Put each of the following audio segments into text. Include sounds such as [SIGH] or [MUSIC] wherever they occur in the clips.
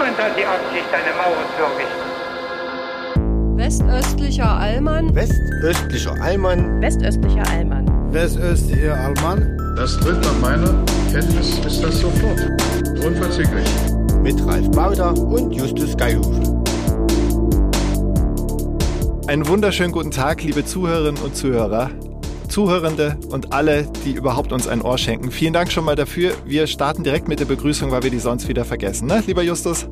Niemand hat die Absicht, eine Mauer zu errichten. Westöstlicher Allmann. Westöstlicher Allmann. Westöstlicher Allmann. Westöstlicher Allmann. Das tritt nach meiner Kenntnis ist das sofort. Unverzüglich. Mit Ralf Bauder und Justus Geilhufe. Einen wunderschönen guten Tag, liebe Zuhörerinnen und Zuhörer. Zuhörende und alle, die überhaupt uns ein Ohr schenken. Vielen Dank schon mal dafür. Wir starten direkt mit der Begrüßung, weil wir die sonst wieder vergessen, ne, lieber Justus?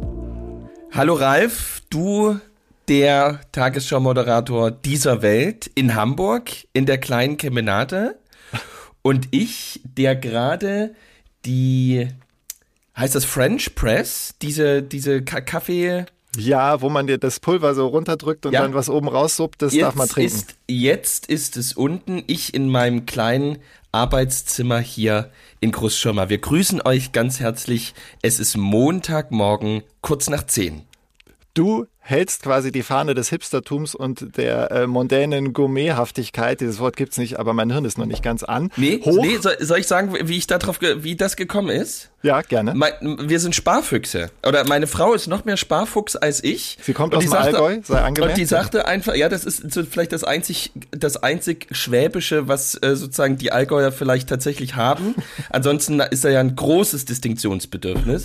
Hallo Ralf, du der Tagesschau-Moderator dieser Welt in Hamburg in der kleinen Kemenate und ich, der gerade die heißt das French Press, diese diese Kaffee ja, wo man dir das Pulver so runterdrückt und ja. dann was oben raussuppt, das jetzt darf man trinken. Ist, jetzt ist es unten, ich in meinem kleinen Arbeitszimmer hier in Großschirmer. Wir grüßen euch ganz herzlich. Es ist Montagmorgen, kurz nach zehn. Du hältst quasi die Fahne des Hipstertums und der äh, mondänen Gourmethaftigkeit, dieses Wort gibt's nicht, aber mein Hirn ist noch nicht ganz an. Nee, Hoch. nee soll, soll ich sagen, wie ich darauf, wie das gekommen ist? Ja, gerne. Mein, wir sind Sparfüchse. Oder meine Frau ist noch mehr Sparfuchs als ich. Sie kommt aus dem sagte, Allgäu, sei angemerkt. Und die sagte einfach, ja, das ist so vielleicht das einzig, das einzig Schwäbische, was äh, sozusagen die Allgäuer vielleicht tatsächlich haben. [LAUGHS] Ansonsten ist da ja ein großes Distinktionsbedürfnis.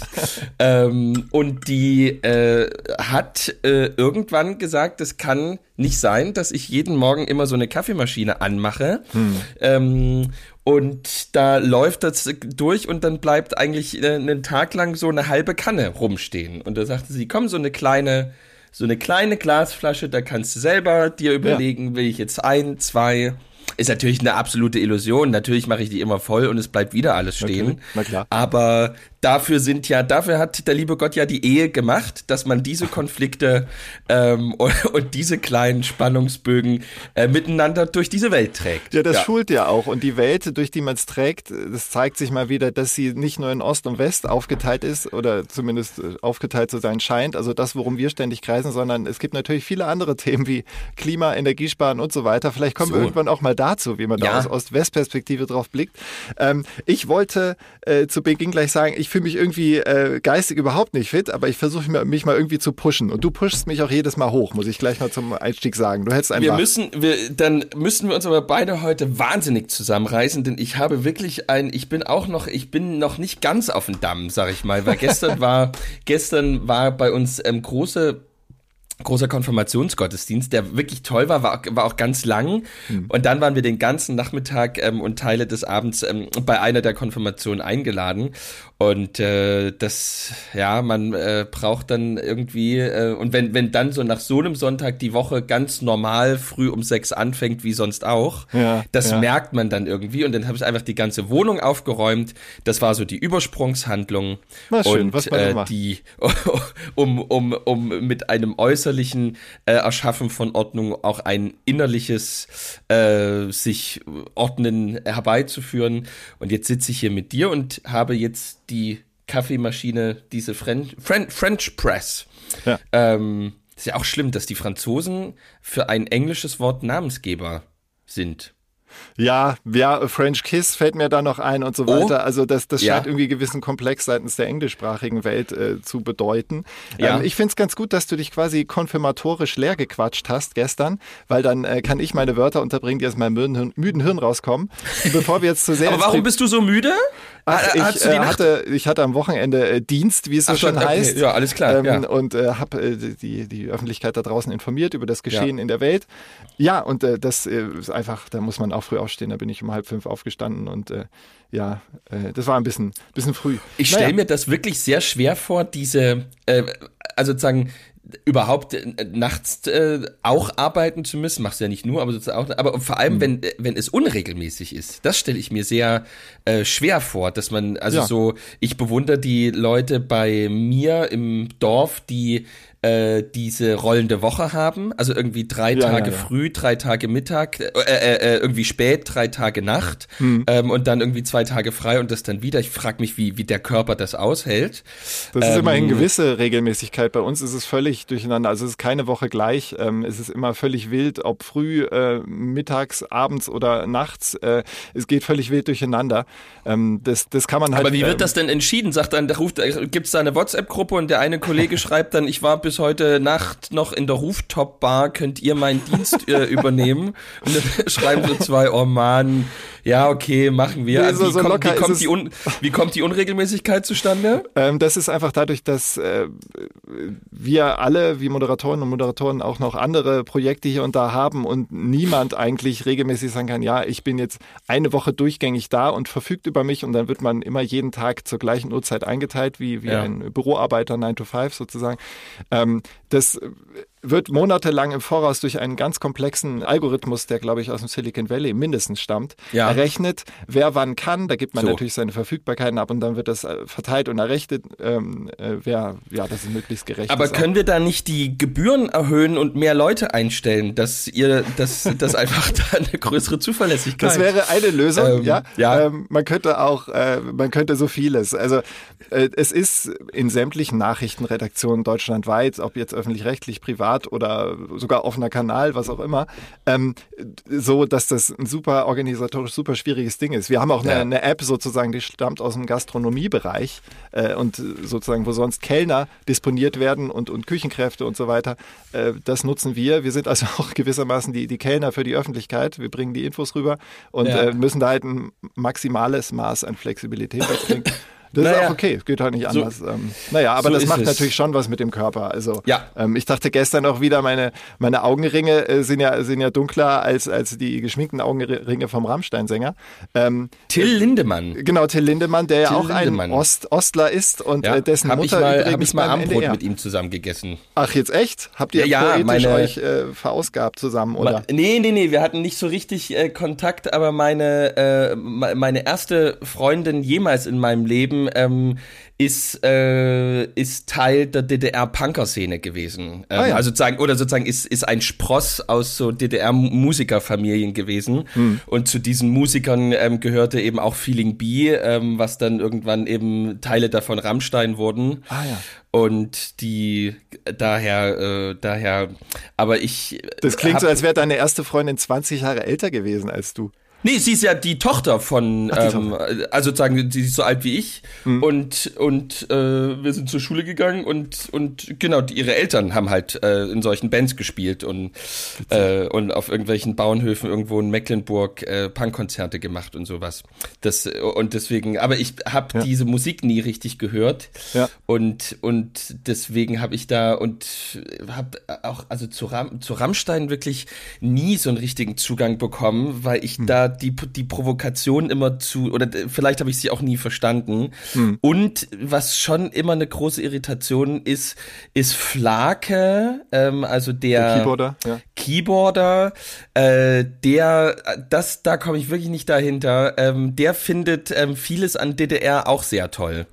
ähm, und die äh, hat äh, äh, irgendwann gesagt, es kann nicht sein, dass ich jeden Morgen immer so eine Kaffeemaschine anmache. Hm. Ähm, und da läuft das durch und dann bleibt eigentlich äh, einen Tag lang so eine halbe Kanne rumstehen. Und da sagte sie, komm, so eine kleine, so eine kleine Glasflasche, da kannst du selber dir überlegen, ja. will ich jetzt ein, zwei. Ist natürlich eine absolute Illusion. Natürlich mache ich die immer voll und es bleibt wieder alles stehen. Okay, na klar. Aber dafür sind ja, dafür hat der liebe Gott ja die Ehe gemacht, dass man diese Konflikte ähm, und, [LAUGHS] und diese kleinen Spannungsbögen äh, miteinander durch diese Welt trägt. Ja, das ja. schult ja auch. Und die Welt, durch die man es trägt, das zeigt sich mal wieder, dass sie nicht nur in Ost und West aufgeteilt ist oder zumindest äh, aufgeteilt zu sein scheint, also das, worum wir ständig kreisen, sondern es gibt natürlich viele andere Themen wie Klima, Energiesparen und so weiter. Vielleicht kommen so. wir irgendwann auch mal dazu, wie man ja. da aus Ost-West-Perspektive drauf blickt. Ähm, ich wollte äh, zu Beginn gleich sagen, ich fühle mich irgendwie äh, geistig überhaupt nicht fit, aber ich versuche mich mal irgendwie zu pushen. Und du pushst mich auch jedes Mal hoch, muss ich gleich mal zum Einstieg sagen. Du hältst einfach. Wir müssen, wir, dann müssen wir uns aber beide heute wahnsinnig zusammenreißen, denn ich habe wirklich ein, ich bin auch noch, ich bin noch nicht ganz auf dem Damm, sag ich mal, weil gestern [LAUGHS] war, gestern war bei uns ähm, große großer Konfirmationsgottesdienst, der wirklich toll war, war, war auch ganz lang. Mhm. Und dann waren wir den ganzen Nachmittag ähm, und Teile des Abends ähm, bei einer der Konfirmationen eingeladen. Und äh, das, ja, man äh, braucht dann irgendwie, äh, und wenn, wenn dann so nach so einem Sonntag die Woche ganz normal früh um sechs anfängt, wie sonst auch, ja, das ja. merkt man dann irgendwie. Und dann habe ich einfach die ganze Wohnung aufgeräumt. Das war so die Übersprungshandlung. Na schön, und was man äh, die, [LAUGHS] um, um, um mit einem äußerlichen äh, Erschaffen von Ordnung auch ein innerliches äh, sich ordnen herbeizuführen. Und jetzt sitze ich hier mit dir und habe jetzt die Kaffeemaschine, diese French, French, Press. Ja. Ähm, ist ja auch schlimm, dass die Franzosen für ein englisches Wort Namensgeber sind. Ja, ja, French Kiss fällt mir da noch ein und so oh. weiter. Also das, das ja. scheint irgendwie gewissen Komplex seitens der englischsprachigen Welt äh, zu bedeuten. Ja. Ähm, ich finde es ganz gut, dass du dich quasi konfirmatorisch leer gequatscht hast gestern, weil dann äh, kann ich meine Wörter unterbringen, die aus meinem müden Hirn, müden Hirn rauskommen. Bevor wir jetzt zu sehr. Aber warum bist du so müde? Ach, ich, äh, hatte, ich hatte am Wochenende äh, Dienst, wie es so schon okay. heißt. Ja, alles klar. Ähm, ja. Und äh, habe äh, die, die Öffentlichkeit da draußen informiert über das Geschehen ja. in der Welt. Ja, und äh, das äh, ist einfach, da muss man auch früh aufstehen. Da bin ich um halb fünf aufgestanden und äh, ja, äh, das war ein bisschen, bisschen früh. Ich naja. stelle mir das wirklich sehr schwer vor, diese, äh, also sozusagen überhaupt äh, nachts äh, auch arbeiten zu müssen, machst du ja nicht nur, aber sozusagen auch, aber vor allem, mhm. wenn, wenn es unregelmäßig ist, das stelle ich mir sehr äh, schwer vor, dass man, also ja. so, ich bewundere die Leute bei mir im Dorf, die äh, diese rollende Woche haben, also irgendwie drei Ja, Tage ja, ja. früh, drei Tage Mittag, äh, äh, äh, irgendwie spät, drei Tage Nacht Hm. ähm, und dann irgendwie zwei Tage frei und das dann wieder. Ich frage mich, wie, wie der Körper das aushält. Das ist Ähm, immerhin gewisse Regelmäßigkeit. Bei uns ist es völlig durcheinander. Also es ist keine Woche gleich. Ähm, es ist immer völlig wild, ob früh, äh, mittags, abends oder nachts. Äh, es geht völlig wild durcheinander. Ähm, das, das kann man halt. Aber wie wird ähm, das denn entschieden? Sagt dann, da ruft, gibt es da eine WhatsApp-Gruppe und der eine Kollege [LAUGHS] schreibt dann, ich war bis heute Nacht noch in der Rooftop-Bar, könnt ihr meinen Dienst äh, [LAUGHS] übernehmen? Und dann [LAUGHS] schreiben so zwei, oh Mann, ja, okay, machen wir. Nee, Also so- wie, so kommt, wie, die Un wie kommt die Unregelmäßigkeit zustande? Ähm, das ist einfach dadurch, dass äh, wir alle, wie Moderatoren und Moderatoren, auch noch andere Projekte hier und da haben und niemand eigentlich regelmäßig sagen kann, ja, ich bin jetzt eine Woche durchgängig da und verfügt über mich und dann wird man immer jeden Tag zur gleichen Uhrzeit eingeteilt, wie, wie Ja. ein Büroarbeiter 9 to 5 sozusagen. Ähm, das wird monatelang im Voraus durch einen ganz komplexen Algorithmus, der glaube ich aus dem Silicon Valley mindestens stammt, Ja. errechnet, wer wann kann. Da gibt man So. natürlich seine Verfügbarkeiten ab und dann wird das äh, verteilt und errechnet, ähm, äh, wer, ja, das ist möglichst gerecht. Aber auch. können wir da nicht die Gebühren erhöhen und mehr Leute einstellen, dass ihr, dass, dass einfach da eine größere Zuverlässigkeit. Das wäre eine Lösung, Ähm, ja. ja. Ähm, man könnte auch, äh, man könnte so vieles. Also äh, es ist in sämtlichen Nachrichtenredaktionen deutschlandweit, ob jetzt öffentlich-rechtlich, privat oder sogar offener Kanal, was auch immer, ähm, so, dass das ein super organisatorisch super schwieriges Ding ist. Wir haben auch eine, Ja. eine App sozusagen, die stammt aus dem Gastronomiebereich äh, und sozusagen, wo sonst Kellner disponiert werden und, und Küchenkräfte und so weiter. Äh, das nutzen wir. Wir sind also [LAUGHS] auch gewissermaßen die, die Kellner für die Öffentlichkeit. Wir bringen die Infos rüber und Ja. äh, müssen da halt ein maximales Maß an Flexibilität mitbringen. Das ist Naja. auch okay, es geht halt nicht So- anders. ähm, naja, aber so das ist macht es. natürlich schon was mit dem Körper. Also Ja. ähm, ich dachte gestern auch wieder, meine, meine Augenringe äh, sind, ja, sind ja dunkler als, als die geschminkten Augenringe vom Rammstein-Sänger. Ähm, Till Lindemann. genau, Till Lindemann, der ja Till auch ein Lindemann. Ost Ostler ist und Ja, äh, dessen hab ich Mutter mal, übrigens ich mal Abendbrot NDR. mit ihm zusammen gegessen. Ach, jetzt echt? Habt ihr Ja, ja, meine- euch äh, verausgabt zusammen, oder? Ma- Nee, nee, nee, wir hatten nicht so richtig äh, Kontakt, aber meine, äh, me- meine erste Freundin jemals in meinem Leben ähm, ist, äh, ist Teil der DDR-Punker-Szene gewesen. Ähm, Ah, ja. Also sozusagen, oder sozusagen ist, ist ein Spross aus so DDR-Musikerfamilien gewesen. Hm. Und zu diesen Musikern ähm, gehörte eben auch Feeling B, ähm, was dann irgendwann eben Teile davon Rammstein wurden. Ah, ja. Und die daher, äh, daher, aber ich. Das klingt hab- so, als wäre deine erste Freundin 20 Jahre älter gewesen als du. Nee, sie ist ja die Tochter von, Ach, ähm, also sozusagen, sie ist so alt wie ich Hm. und und äh, wir sind zur Schule gegangen und und genau, die, ihre Eltern haben halt äh, in solchen Bands gespielt und äh, und auf irgendwelchen Bauernhöfen irgendwo in Mecklenburg äh, Punkkonzerte gemacht und sowas. Das und deswegen, aber ich habe Ja. diese Musik nie richtig gehört Ja. und und deswegen habe ich da und habe auch also zu Ram, zu Rammstein wirklich nie so einen richtigen Zugang bekommen, weil ich da die die Provokation immer zu oder vielleicht habe ich sie auch nie verstanden. Und was schon immer eine große Irritation ist, ist Flake, ähm, also der, Der Keyboarder, ja. Keyboarder, äh, der, das, da komme ich wirklich nicht dahinter. Ähm, der findet ähm, vieles an DDR auch sehr toll.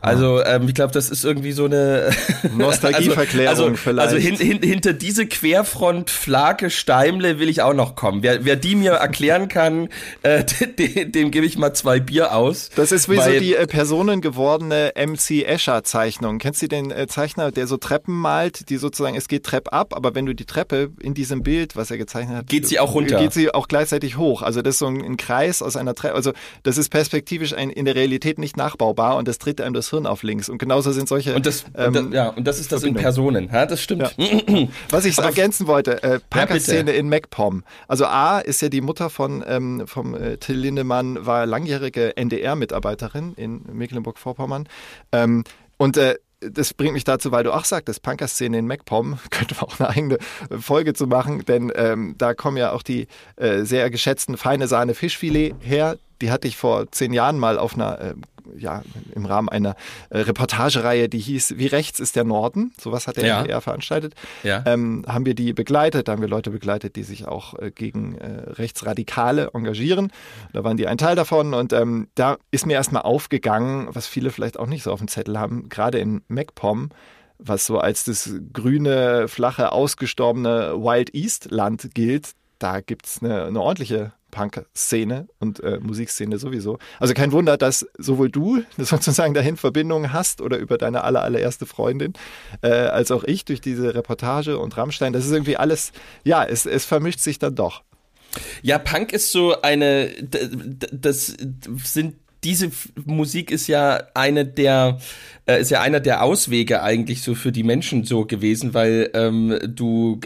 Also ähm, ich glaube, das ist irgendwie so eine [LAUGHS] Nostalgieverklärung also, also, vielleicht. Also hin, hin, hinter diese Querfront Flake Steimle will ich auch noch kommen. Wer, wer die mir erklären kann, [LAUGHS] äh, dem, dem gebe ich mal zwei Bier aus. Das ist wie so die äh, personengewordene MC Escher-Zeichnung. Kennst du den äh, Zeichner, der so Treppen malt, die sozusagen, es geht Trepp ab, aber wenn du die Treppe in diesem Bild, was er gezeichnet hat, Geht sie auch runter. Geht sie auch gleichzeitig hoch. Also das ist so ein, ein Kreis aus einer Treppe. Also das ist perspektivisch ein, in der Realität nicht nachbaubar und das tritt einem das Hirn auf links. Und genauso sind solche. Und das, ähm, und das, ja, und das ist das in. Personen. Ja, das stimmt. [CLEARS THROAT] Was ich Aber- ergänzen wollte, äh, Punker-Szene bitte. in MacPom. Also A ist ja die Mutter von ähm, vom äh, Till Lindemann, war langjährige NDR-Mitarbeiterin in Mecklenburg-Vorpommern. Ähm, und äh, das bringt mich dazu, weil du auch sagtest, Punker-Szene in MacPom, [LAUGHS] könnte man auch eine eigene Folge zu machen, denn ähm, da kommen ja auch die äh, sehr geschätzten feine Sahne Fischfilet her. Die hatte ich vor zehn Jahren mal auf einer, äh, ja, im Rahmen einer äh, Reportagereihe, die hieß Wie rechts ist der Norden? Sowas hat der Ja. NDR veranstaltet Ja. ähm, haben wir die begleitet, da haben wir Leute begleitet, die sich auch äh, gegen äh, Rechtsradikale engagieren. Da waren die ein Teil davon und ähm, da ist mir erstmal aufgegangen, was viele vielleicht auch nicht so auf dem Zettel haben, gerade in MacPom, was so als das grüne, flache, ausgestorbene Wild East Land gilt, da gibt's eine, eine ordentliche Punk-Szene und äh, Musikszene sowieso. Also kein Wunder, dass sowohl du [LAUGHS] sozusagen dahin Verbindungen hast oder über deine aller, allererste Freundin, äh, als auch ich durch diese Reportage und Rammstein. Das ist irgendwie alles, ja, es, es vermischt sich dann doch. Ja, Punk ist so eine, das sind diese Musik ist ja eine der äh, ist ja einer der Auswege eigentlich so für die Menschen so gewesen, weil ähm, du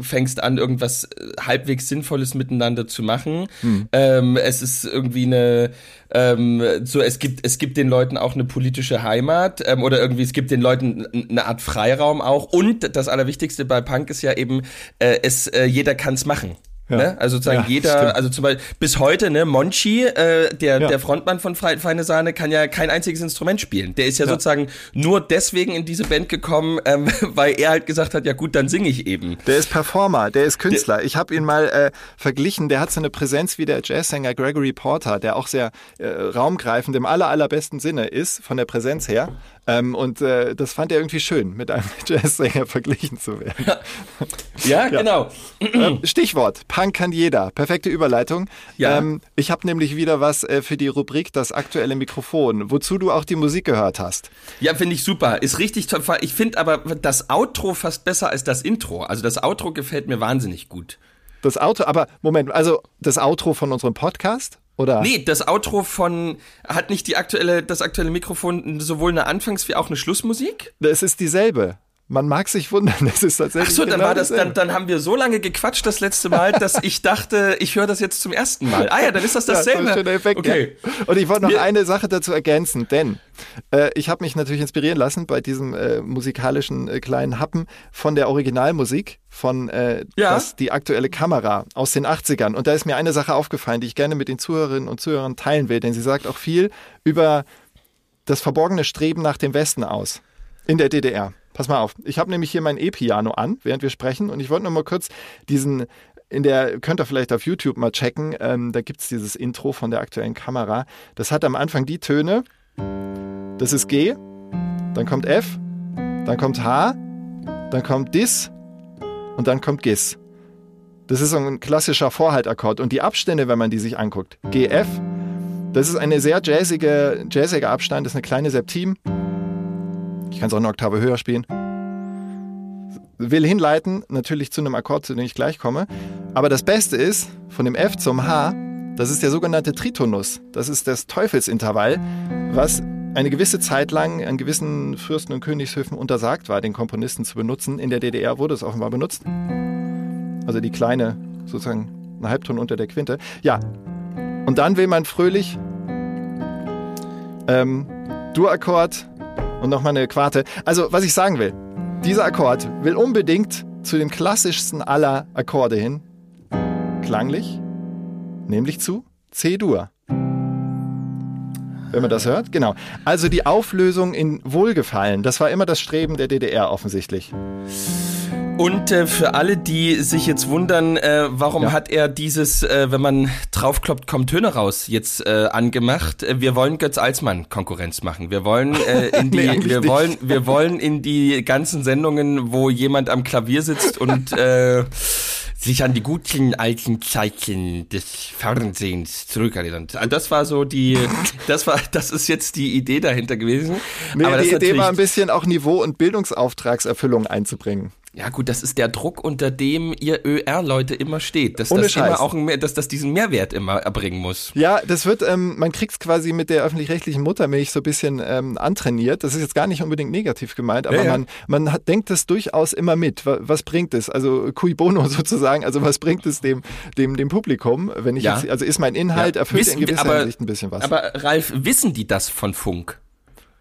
fängst an irgendwas äh, halbwegs sinnvolles miteinander zu machen. Hm. Ähm, es ist irgendwie eine ähm, so es gibt es gibt den Leuten auch eine politische Heimat ähm, oder irgendwie es gibt den Leuten eine Art Freiraum auch und das allerwichtigste bei Punk ist ja eben äh, es äh, jeder kann's machen. Ja. Ne? Also sozusagen ja, jeder, stimmt. also zum Beispiel bis heute, ne, Monchi, äh, der, ja. der Frontmann von Feine Sahne, kann ja kein einziges Instrument spielen. Der ist ja, sozusagen nur deswegen in diese Band gekommen, ähm, [LAUGHS] weil er halt gesagt hat, ja gut, dann singe ich eben. Der ist Performer, der ist Künstler. Der, ich habe ihn mal äh, verglichen, der hat so eine Präsenz wie der Jazzsänger Gregory Porter, der auch sehr äh, raumgreifend im aller, allerbesten Sinne ist, von der Präsenz her. Ähm, und äh, das fand er irgendwie schön, mit einem [LAUGHS] Jazzsänger verglichen zu werden. ja, ja. genau. Ähm, Stichwort, Punk kann jeder. Perfekte Überleitung. Ja. Ähm, ich habe nämlich wieder was äh, für die Rubrik Das aktuelle Mikrofon, wozu du auch die Musik gehört hast. Ja, finde ich super. Ist richtig toll. Ich finde aber das Outro fast besser als das Intro. Also das Outro gefällt mir wahnsinnig gut. Das Outro, aber Moment, also das Outro von unserem Podcast? Oder? Nee, das Outro von hat nicht die aktuelle, das aktuelle Mikrofon sowohl eine Anfangs- wie auch eine Schlussmusik? Es ist dieselbe. Man mag sich wundern, [LAUGHS] es ist tatsächlich. Ach so, dann genau war das, dann, dann haben wir so lange gequatscht das letzte Mal, dass ich dachte, ich höre das jetzt zum ersten Mal. Ah ja, dann ist das dasselbe. Ja, das Effekt, okay. Ja. Und ich wollte noch wir eine Sache dazu ergänzen, denn äh, ich habe mich natürlich inspirieren lassen bei diesem äh, musikalischen äh, kleinen Happen von der Originalmusik von äh, ja. das, die aktuelle Kamera aus den 80ern. Und da ist mir eine Sache aufgefallen, die ich gerne mit den Zuhörerinnen und Zuhörern teilen will, denn sie sagt auch viel über das verborgene Streben nach dem Westen aus in der DDR. Pass mal auf, ich habe nämlich hier mein E-Piano an, während wir sprechen und ich wollte nur mal kurz diesen in der, könnt ihr vielleicht auf YouTube mal checken, ähm, da gibt es dieses Intro von der aktuellen Kamera. Das hat am Anfang die Töne, das ist G, dann kommt F, dann kommt H, dann kommt Dis und dann kommt Gis. Das ist so ein klassischer Vorhaltakkord und die Abstände, wenn man die sich anguckt, GF, das ist eine sehr jazzige, jazziger Abstand, das ist eine kleine Septim. Ich kann es auch eine Oktave höher spielen. Will hinleiten, natürlich zu einem Akkord, zu dem ich gleich komme. Aber das Beste ist, von dem F zum H, das ist der sogenannte Tritonus. Das ist das Teufelsintervall, was eine gewisse Zeit lang an gewissen Fürsten und Königshöfen untersagt war, den Komponisten zu benutzen. In der DDR wurde es offenbar benutzt. Also die kleine, sozusagen ein Halbton unter der Quinte. Ja, und dann will man fröhlich ähm, Dur-Akkord, und nochmal eine Quarte. Also, was ich sagen will, dieser Akkord will unbedingt zu dem klassischsten aller Akkorde hin, klanglich, nämlich zu C-Dur. Wenn man das hört, genau. Also die Auflösung in Wohlgefallen, das war immer das Streben der DDR offensichtlich. Und äh, für alle, die sich jetzt wundern, äh, warum ja. hat er dieses, äh, wenn man draufkloppt, kommen Töne raus, jetzt äh, angemacht? Äh, wir wollen Götz Alsmann Konkurrenz machen. Wir wollen äh, in [LAUGHS] die, nee, wir nicht. wollen, wir wollen in die ganzen Sendungen, wo jemand am Klavier sitzt und äh, sich an die guten alten Zeiten des Fernsehens zurückerinnert. Also das war so die, das war, das ist jetzt die Idee dahinter gewesen. Nee, Aber die Idee war ein bisschen auch Niveau- und Bildungsauftragserfüllung einzubringen. Ja gut, das ist der Druck, unter dem ihr ÖR-Leute immer steht, dass Ohne das Scheiß. immer auch ein, dass das diesen Mehrwert immer erbringen muss. Ja, das wird, ähm, man kriegt es quasi mit der öffentlich-rechtlichen Muttermilch so ein bisschen ähm, antrainiert. Das ist jetzt gar nicht unbedingt negativ gemeint, aber ja, ja. man, man hat, denkt das durchaus immer mit. Was, was, bringt es? Also cui bono [LAUGHS] sozusagen, also was bringt es dem, dem, dem Publikum, wenn ich ja. jetzt, also ist mein Inhalt, erfüllt Wissen, in gewisser aber, Hinsicht ein bisschen was. Aber Ralf, wissen die das von Funk?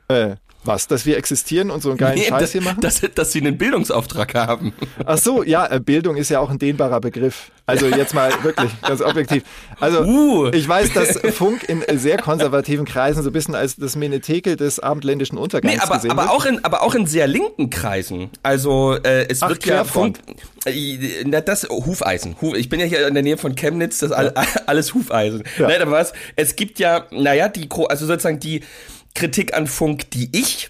Äh, was? Dass wir existieren und so einen geilen nee, Scheiß hier machen? Dass, dass sie einen Bildungsauftrag haben. Ach so, ja, äh, Bildung ist ja auch ein dehnbarer Begriff. Also jetzt mal [LAUGHS] wirklich ganz objektiv. Also uh. ich weiß, dass Funk in sehr konservativen Kreisen so ein bisschen als das Menetekel des abendländischen Untergangs nee, aber, gesehen aber wird. Auch in, aber auch in sehr linken Kreisen. Also äh, es Ach, wird ja Funk... Äh, das Hufeisen. Ich bin ja hier in der Nähe von Chemnitz, das ist [LAUGHS] alles Hufeisen. Ja. Nein, aber was? Es gibt ja, naja, die, also sozusagen die Kritik an Funk, die ich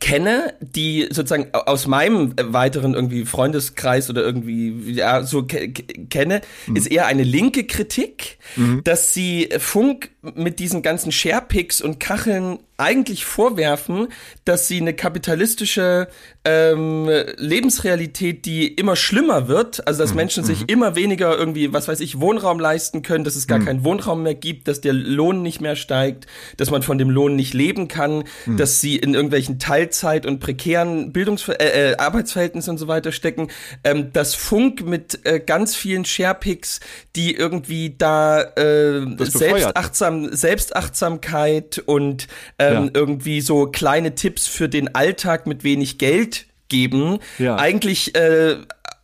kenne, die sozusagen aus meinem weiteren irgendwie Freundeskreis oder irgendwie ja so ke kenne, mhm. ist eher eine linke Kritik, mhm. dass sie Funk mit diesen ganzen Sharepics und Kacheln eigentlich vorwerfen, dass sie eine kapitalistische ähm, Lebensrealität, die immer schlimmer wird, also dass mhm. Menschen sich mhm. immer weniger irgendwie, was weiß ich, Wohnraum leisten können, dass es gar mhm. keinen Wohnraum mehr gibt, dass der Lohn nicht mehr steigt, dass man von dem Lohn nicht leben kann, mhm. dass sie in irgendwelchen Teilzeit- und prekären Bildungs äh, äh, Arbeitsverhältnissen und so weiter stecken, ähm, dass Funk mit äh, ganz vielen Sharepics, die irgendwie da äh, selbstachtsam, Selbstachtsamkeit und ähm, ja. irgendwie so kleine Tipps für den Alltag mit wenig Geld geben, ja. eigentlich äh,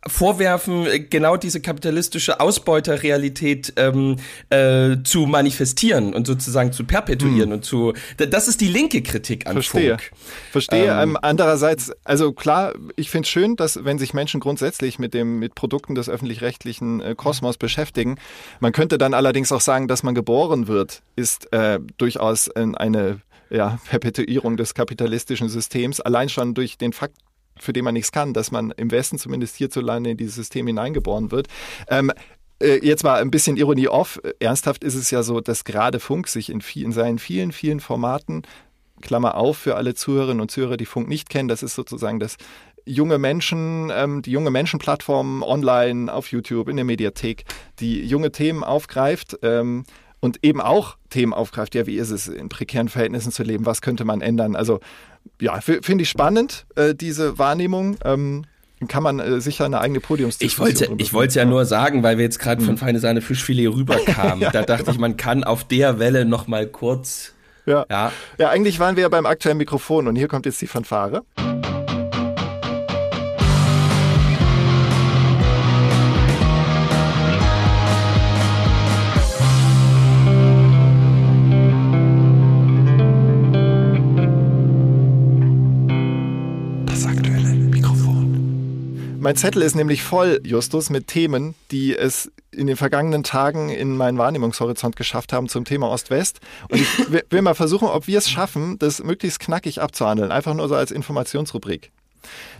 vorwerfen, genau diese kapitalistische Ausbeuterrealität ähm, äh, zu manifestieren und sozusagen zu perpetuieren hm. und zu. Das ist die linke Kritik an Verstehe. Funk. Verstehe. Ähm, ähm, andererseits, also klar, ich finde es schön, dass wenn sich Menschen grundsätzlich mit dem mit Produkten des öffentlich-rechtlichen äh, Kosmos beschäftigen, man könnte dann allerdings auch sagen, dass man geboren wird, ist äh, durchaus eine ja, Perpetuierung des kapitalistischen Systems, allein schon durch den Fakt, für den man nichts kann, dass man im Westen zumindest hierzulande in dieses System hineingeboren wird. Ähm, äh, jetzt mal ein bisschen Ironie off. Ernsthaft ist es ja so, dass gerade Funk sich in, viel, in seinen vielen, vielen Formaten, Klammer auf für alle Zuhörerinnen und Zuhörer, die Funk nicht kennen, das ist sozusagen das junge Menschen, ähm, die junge Menschenplattform online auf YouTube, in der Mediathek, die junge Themen aufgreift. Ähm, und eben auch Themen aufgreift, ja, wie ist es, in prekären Verhältnissen zu leben, was könnte man ändern? Also ja, finde ich spannend, äh, diese Wahrnehmung. Ähm, kann man äh, sicher eine eigene Podiumsdiskussion Ich wollte, ich wollte es ja nur sagen, weil wir jetzt gerade von hm. Feine Sahne Fischfilet rüberkamen. [LAUGHS] ja. Da dachte ich, man kann auf der Welle noch mal kurz. Ja. ja. Ja, eigentlich waren wir ja beim aktuellen Mikrofon und hier kommt jetzt die Fanfare. Mein Zettel ist nämlich voll, Justus, mit Themen, die es in den vergangenen Tagen in meinen Wahrnehmungshorizont geschafft haben zum Thema Ost-West. Und ich will mal versuchen, ob wir es schaffen, das möglichst knackig abzuhandeln. Einfach nur so als Informationsrubrik.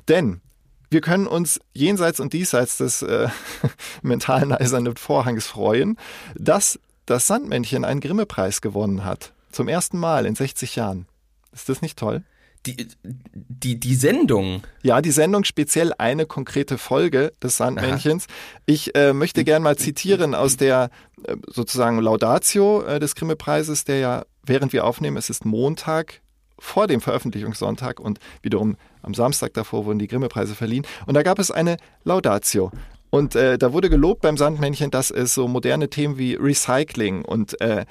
Denn wir können uns jenseits und diesseits des äh, [LAUGHS] mentalen eisernen Vorhangs freuen, dass das Sandmännchen einen Grimme-Preis gewonnen hat. Zum ersten Mal in 60 Jahren. Ist das nicht toll? Die, die, die Sendung. Ja, die Sendung speziell eine konkrete Folge des Sandmännchens. Aha. Ich äh, möchte gern mal zitieren aus der äh, sozusagen Laudatio äh, des Grimme-Preises, der ja, während wir aufnehmen, es ist Montag vor dem Veröffentlichungssonntag und wiederum am Samstag davor wurden die Grimme-Preise verliehen. Und da gab es eine Laudatio. Und äh, da wurde gelobt beim Sandmännchen, dass es so moderne Themen wie Recycling und äh,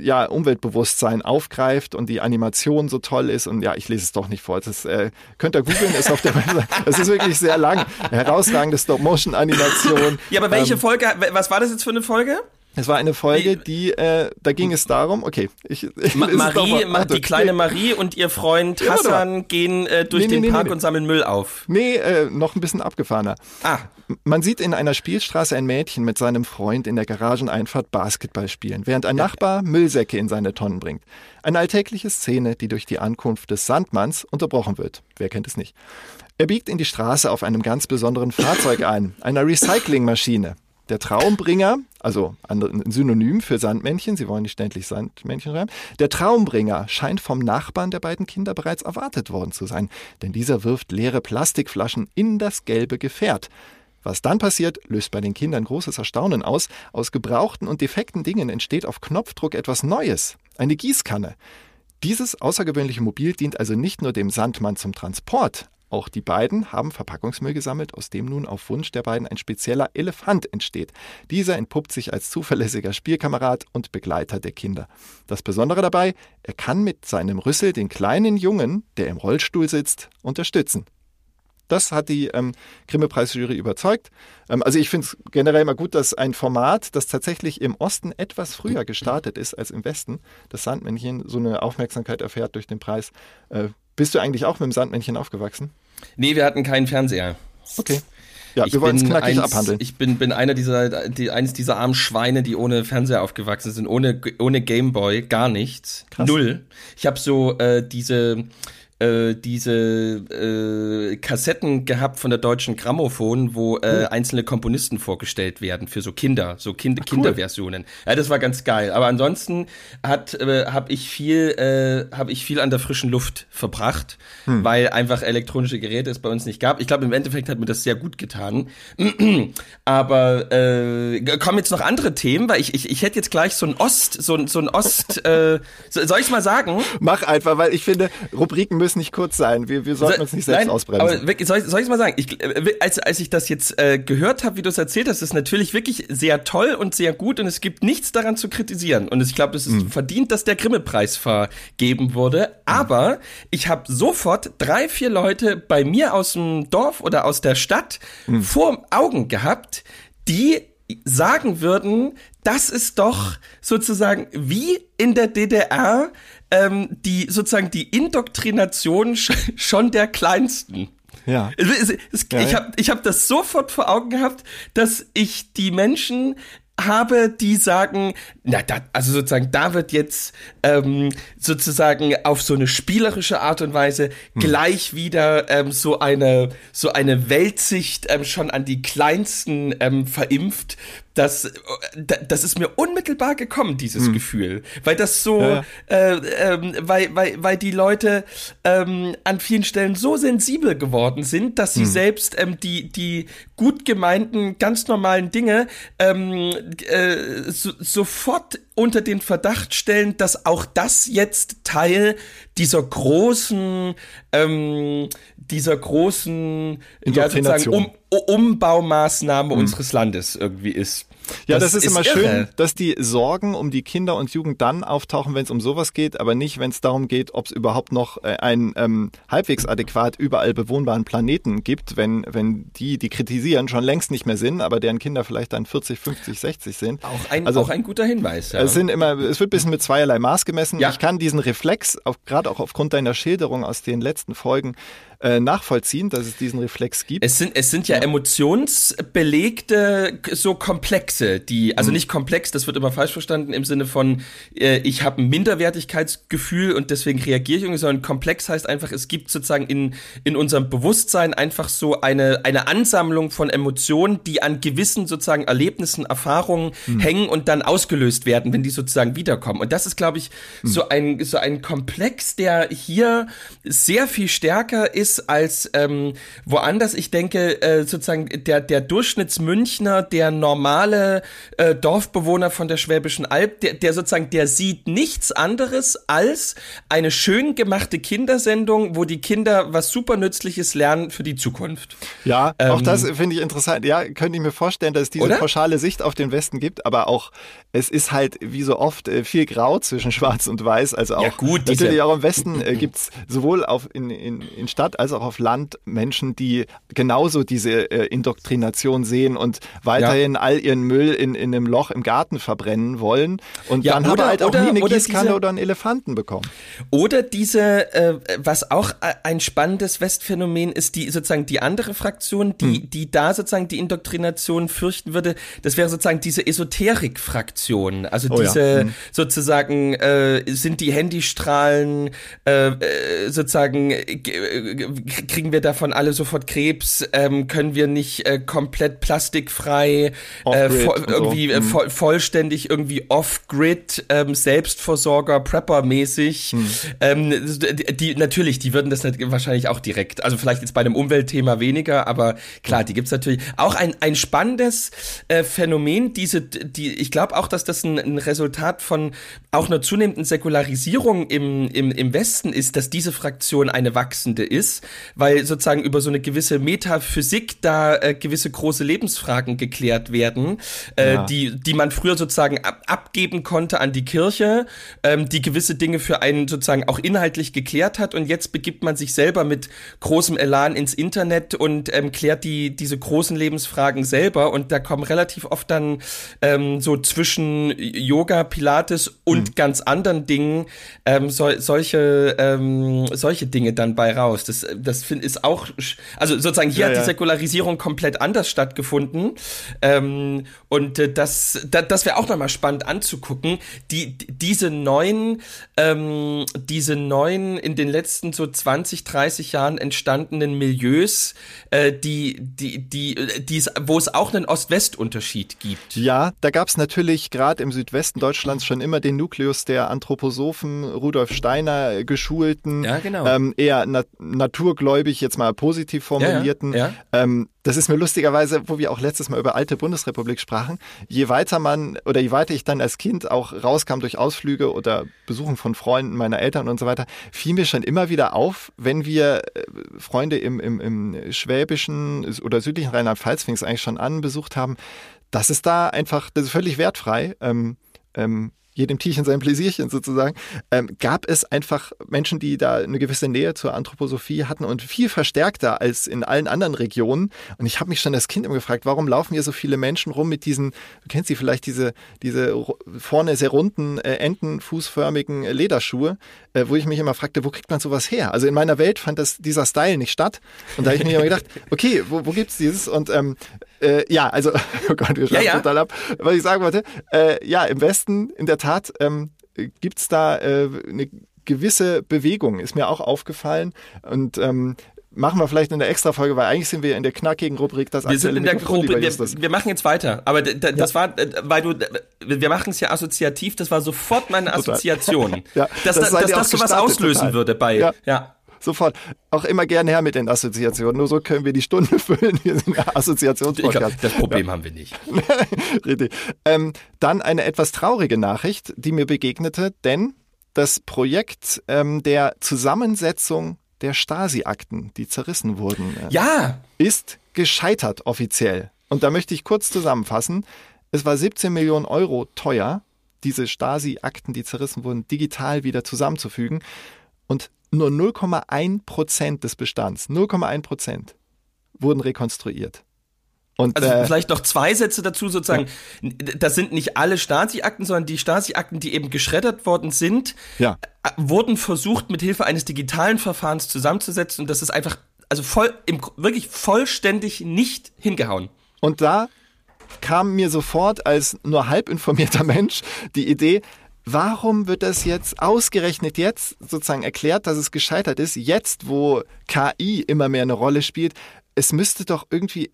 ja, Umweltbewusstsein aufgreift und die Animation so toll ist. Und ja, ich lese es doch nicht vor. Das äh, könnt ihr googeln, ist auf der Website. Es ist wirklich sehr lang. Herausragende Stop-Motion-Animation. Ja, aber welche ähm, Folge, was war das jetzt für eine Folge? Es war eine Folge, die, äh, da ging es darum, okay, ich, [LAUGHS] ich Ma Marie, mal, die kleine Marie und ihr Freund Hassan gehen äh, durch nee, den nee, Park und sammeln Müll auf. Nee, äh, noch ein bisschen abgefahrener. Ah. Man sieht in einer Spielstraße ein Mädchen mit seinem Freund in der Garageneinfahrt Basketball spielen, während ein Nachbar Müllsäcke in seine Tonnen bringt. Eine alltägliche Szene, die durch die Ankunft des Sandmanns unterbrochen wird. Wer kennt es nicht? Er biegt in die Straße auf einem ganz besonderen Fahrzeug ein, einer Recyclingmaschine. Der Traumbringer, also ein Synonym für Sandmännchen, Sie wollen nicht ständig Sandmännchen schreiben, der Traumbringer scheint vom Nachbarn der beiden Kinder bereits erwartet worden zu sein, denn dieser wirft leere Plastikflaschen in das gelbe Gefährt. Was dann passiert, löst bei den Kindern großes Erstaunen aus. Aus gebrauchten und defekten Dingen entsteht auf Knopfdruck etwas Neues, eine Gießkanne. Dieses außergewöhnliche Mobil dient also nicht nur dem Sandmann zum Transport, auch die beiden haben Verpackungsmüll gesammelt, aus dem nun auf Wunsch der beiden ein spezieller Elefant entsteht. Dieser entpuppt sich als zuverlässiger Spielkamerad und Begleiter der Kinder. Das Besondere dabei, er kann mit seinem Rüssel den kleinen Jungen, der im Rollstuhl sitzt, unterstützen. Das hat die ähm, Grimme-Preisjury überzeugt. Ähm, also ich finde es generell immer gut, dass ein Format, das tatsächlich im Osten etwas früher gestartet ist als im Westen, das Sandmännchen so eine Aufmerksamkeit erfährt durch den Preis. Äh, bist du eigentlich auch mit dem Sandmännchen aufgewachsen? Nee, wir hatten keinen Fernseher. Okay. Ja, ich wir wollen es knackig eins, abhandeln. Ich bin, bin einer dieser, die, eines dieser armen Schweine, die ohne Fernseher aufgewachsen sind, ohne, ohne Gameboy, gar nichts. Krass. Null. Ich habe so äh, diese äh, diese äh, Kassetten gehabt von der deutschen Grammophon, wo äh, Cool. einzelne Komponisten vorgestellt werden für so Kinder, so kind cool. Kinderversionen. Ja, das war ganz geil. Aber ansonsten hat äh, habe ich viel äh, habe ich viel an der frischen Luft verbracht, Hm. weil einfach elektronische Geräte es bei uns nicht gab. Ich glaube, im Endeffekt hat mir das sehr gut getan. [CLEARS THROAT] Aber äh, kommen jetzt noch andere Themen, weil ich, ich, ich hätte jetzt gleich so ein Ost, so ein, so ein Ost, äh, so- soll ich mal sagen? Mach einfach, weil ich finde, Rubriken müssen nicht kurz sein. Wir, wir sollten uns nicht selbst Nein, ausbremsen. Aber wirklich, soll ich, soll ich mal sagen, ich, äh, als, als ich das jetzt äh, gehört habe, wie du es erzählt hast, ist natürlich wirklich sehr toll und sehr gut und es gibt nichts daran zu kritisieren. Und ich glaube, es ist Hm. verdient, dass der Grimme-Preis vergeben wurde. Aber ich habe sofort drei, vier Leute bei mir aus dem Dorf oder aus der Stadt Hm. vor Augen gehabt, die sagen würden, das ist doch sozusagen wie in der DDR ähm, die sozusagen die Indoktrination sch schon der Kleinsten. ja. Es, es, es, Ja, ich habe ich hab das sofort vor Augen gehabt, dass ich die Menschen habe, die sagen, na, da, also sozusagen, da wird jetzt ähm, sozusagen auf so eine spielerische Art und Weise Hm. gleich wieder ähm, so eine so eine Weltsicht ähm, schon an die kleinsten ähm, verimpft. Das, äh, da- das ist mir unmittelbar gekommen, dieses Gefühl, weil das so, Hm. Ja, äh, ähm, weil, weil, weil die Leute ähm, an vielen Stellen so sensibel geworden sind, dass sie Hm. selbst ähm, die, die gut gemeinten, ganz normalen Dinge ähm, äh, so, sofort unter den Verdacht stellen, dass auch das jetzt Teil dieser großen, ähm, dieser großen ja, sozusagen um, Umbaumaßnahme unseres Landes irgendwie ist. Ja, das, ist, immer schön, irre. dass die Sorgen um die Kinder und Jugend dann auftauchen, wenn es um sowas geht, aber nicht, wenn es darum geht, ob es überhaupt noch äh, einen ähm, halbwegs adäquat überall bewohnbaren Planeten gibt, wenn, wenn die, die kritisieren, schon längst nicht mehr sind, aber deren Kinder vielleicht dann 40, 50, 60 sind. Auch ein, Also- auch ein guter Hinweis. Ja. Es sind immer, es wird ein bisschen mit zweierlei Maß gemessen. Ja. Ich kann diesen Reflex, auch, gerade auch aufgrund deiner Schilderung aus den letzten Folgen, äh, nachvollziehen, dass es diesen Reflex gibt. Es sind, es sind ja, emotionsbelegte so Komplexe, die, Mhm. also nicht komplex, das wird immer falsch verstanden im Sinne von, äh, ich habe ein Minderwertigkeitsgefühl und deswegen reagiere ich irgendwie, sondern komplex heißt einfach, es gibt sozusagen in, in unserem Bewusstsein einfach so eine, eine Ansammlung von Emotionen, die an gewissen sozusagen Erlebnissen, Erfahrungen Mhm. hängen und dann ausgelöst werden, wenn die sozusagen wiederkommen. Und das ist, glaube ich, Mhm. so ein, so ein Komplex, der hier sehr viel stärker ist als ähm, woanders. Ich denke, äh, sozusagen der, der Durchschnittsmünchner, der normale äh, Dorfbewohner von der Schwäbischen Alb, der, der sozusagen, der sieht nichts anderes als eine schön gemachte Kindersendung, wo die Kinder was super Nützliches lernen für die Zukunft. Ja, auch Ähm, das finde ich interessant. Ja, könnte ich mir vorstellen, dass es diese Oder? pauschale Sicht auf den Westen gibt, aber auch es ist halt wie so oft äh, viel Grau zwischen [LAUGHS] Schwarz und Weiß. Also auch Ja, gut, diese- natürlich auch im Westen äh, gibt's sowohl auf in, in, in Stadt als auch auf Land Menschen, die genauso diese äh, Indoktrination sehen und weiterhin all ihren Müll in, in einem Loch im Garten verbrennen wollen und Ja, dann oder- aber halt auch oder- nie eine oder Gießkanne diese- oder einen Elefanten bekommen. Oder diese, äh, was auch ein spannendes Westphänomen ist, die sozusagen die andere Fraktion, die, Hm. die da sozusagen die Indoktrination fürchten würde, das wäre sozusagen diese Esoterik-Fraktion. Also Oh ja. diese Hm. sozusagen äh, sind die Handystrahlen äh, äh, sozusagen äh, kriegen wir davon alle sofort Krebs, ähm, können wir nicht äh, komplett plastikfrei, äh, voll, und so. irgendwie äh, Hm. voll, vollständig irgendwie off-grid, ähm, Selbstversorger, Prepper-mäßig. Hm. Ähm, die, natürlich, die würden das nat- wahrscheinlich auch direkt, also vielleicht jetzt bei einem Umweltthema weniger, aber klar, die gibt's natürlich. Auch ein, ein spannendes äh, Phänomen, diese, die, ich glaube auch, dass das ein, ein Resultat von auch einer zunehmenden Säkularisierung im, im, im Westen ist, dass diese Fraktion eine wachsende ist, weil sozusagen über so eine gewisse Metaphysik da äh, gewisse große Lebensfragen geklärt werden, äh, Ja. die, die man früher sozusagen ab, abgeben konnte an die Kirche, ähm, die gewisse Dinge für einen sozusagen auch inhaltlich geklärt hat und jetzt begibt man sich selber mit großem Elan ins Internet und ähm, klärt die diese großen Lebensfragen selber und da kommen relativ oft dann ähm, so zwischen Yoga, Pilates und Mhm. ganz anderen Dingen ähm, sol solche ähm, solche Dinge dann bei raus. Das das find, ist auch, also sozusagen hier Ja, hat die Säkularisierung komplett anders stattgefunden. Ähm, und äh, das, das, das wäre auch nochmal spannend anzugucken. Die, diese neuen, ähm, diese neuen in den letzten so 20, 30 Jahren entstandenen Milieus, äh, die, die, die, die, wo es auch einen Ost-West-Unterschied gibt. Ja, da gab es natürlich gerade im Südwesten Deutschlands schon immer den Nukleus der Anthroposophen, Rudolf Steiner äh, geschulten, Ja, genau. ähm, eher na naturgläubig, jetzt mal positiv formulierten. Ja, ja. Ähm, das ist mir lustigerweise, wo wir auch letztes Mal über alte Bundesrepublik sprachen, je weiter man oder je weiter ich dann als Kind auch rauskam durch Ausflüge oder Besuchen von Freunden meiner Eltern und so weiter, fiel mir schon immer wieder auf, wenn wir äh, Freunde im, im, im schwäbischen oder südlichen Rheinland-Pfalz fing es eigentlich schon an, besucht haben, das ist da einfach, das ist völlig wertfrei. Ähm, ähm, jedem Tierchen sein Pläsierchen sozusagen, ähm, gab es einfach Menschen, die da eine gewisse Nähe zur Anthroposophie hatten und viel verstärkter als in allen anderen Regionen. Und ich habe mich schon als Kind immer gefragt, warum laufen hier so viele Menschen rum mit diesen, du kennst sie vielleicht, diese, diese vorne sehr runden, äh, entenfußförmigen äh, Lederschuhe, äh, wo ich mich immer fragte, wo kriegt man sowas her? Also in meiner Welt fand das dieser Style nicht statt. Und da habe ich mir immer gedacht, okay, wo, wo gibt's dieses? Und ähm, äh, ja, also, [LAUGHS] oh Gott, wir schreiben ja. total ab. Was ich sagen wollte, äh, ja, im Westen in der Tat ähm, gibt's da äh, eine gewisse Bewegung, ist mir auch aufgefallen. Und ähm, machen wir vielleicht in der Extra-Folge, weil eigentlich sind wir in der knackigen Rubrik das Wir sind in der Justus. wir, wir machen jetzt weiter. Aber das war, weil du, wir machen es ja assoziativ, das war sofort meine Assoziation. [LAUGHS] Ja, dass das seid dass das sowas auslösen total. würde bei, Ja. ja. Sofort. Auch immer gerne her mit den Assoziationen. Nur so können wir die Stunde [LAUGHS] füllen. Wir sind Assoziationspodcast. das Problem haben wir nicht. [LAUGHS] Richtig. Ähm, dann eine etwas traurige Nachricht, die mir begegnete, denn das Projekt ähm, der Zusammensetzung der Stasi-Akten, die zerrissen wurden, äh, Ja, ist gescheitert offiziell. Und da möchte ich kurz zusammenfassen. Es war 17 Millionen Euro teuer, diese Stasi-Akten, die zerrissen wurden, digital wieder zusammenzufügen. Und nur 0,1 Prozent des Bestands, 0,1 Prozent, wurden rekonstruiert. Und also äh, vielleicht noch zwei Sätze dazu sozusagen. Das sind nicht alle Stasi-Akten, sondern die Stasi-Akten, die eben geschreddert worden sind, ja. äh, wurden versucht, mit Hilfe eines digitalen Verfahrens zusammenzusetzen und das ist einfach, also voll, im, wirklich vollständig nicht hingehauen. Und da kam mir sofort als nur halb informierter [LAUGHS] Mensch die Idee, warum wird das jetzt ausgerechnet jetzt sozusagen erklärt, dass es gescheitert ist, jetzt wo KI immer mehr eine Rolle spielt? Es müsste doch irgendwie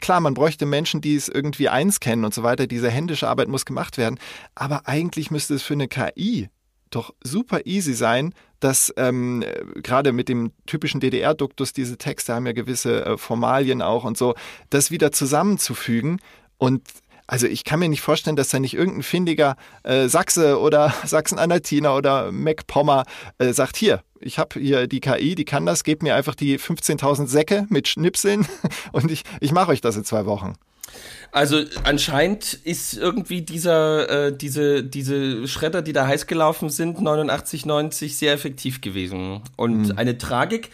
Klar, man bräuchte Menschen, die es irgendwie einscannen und so weiter. Diese händische Arbeit muss gemacht werden. Aber eigentlich müsste es für eine KI doch super easy sein, dass ähm, äh, gerade mit dem typischen DDR-Duktus, diese Texte haben ja gewisse äh, Formalien auch und so, das wieder zusammenzufügen. Und also ich kann mir nicht vorstellen, dass da nicht irgendein findiger äh, Sachse oder [LAUGHS] Sachsen-Anhaltiner oder MacPommer äh, sagt, hier, ich habe hier die KI, die kann das, gebt mir einfach die 15.000 Säcke mit Schnipseln [LAUGHS] und ich, ich mache euch das in zwei Wochen. Also anscheinend ist irgendwie dieser, äh, diese, diese Schredder, die da heiß gelaufen sind, 89, 90, sehr effektiv gewesen. Und eine Tragik,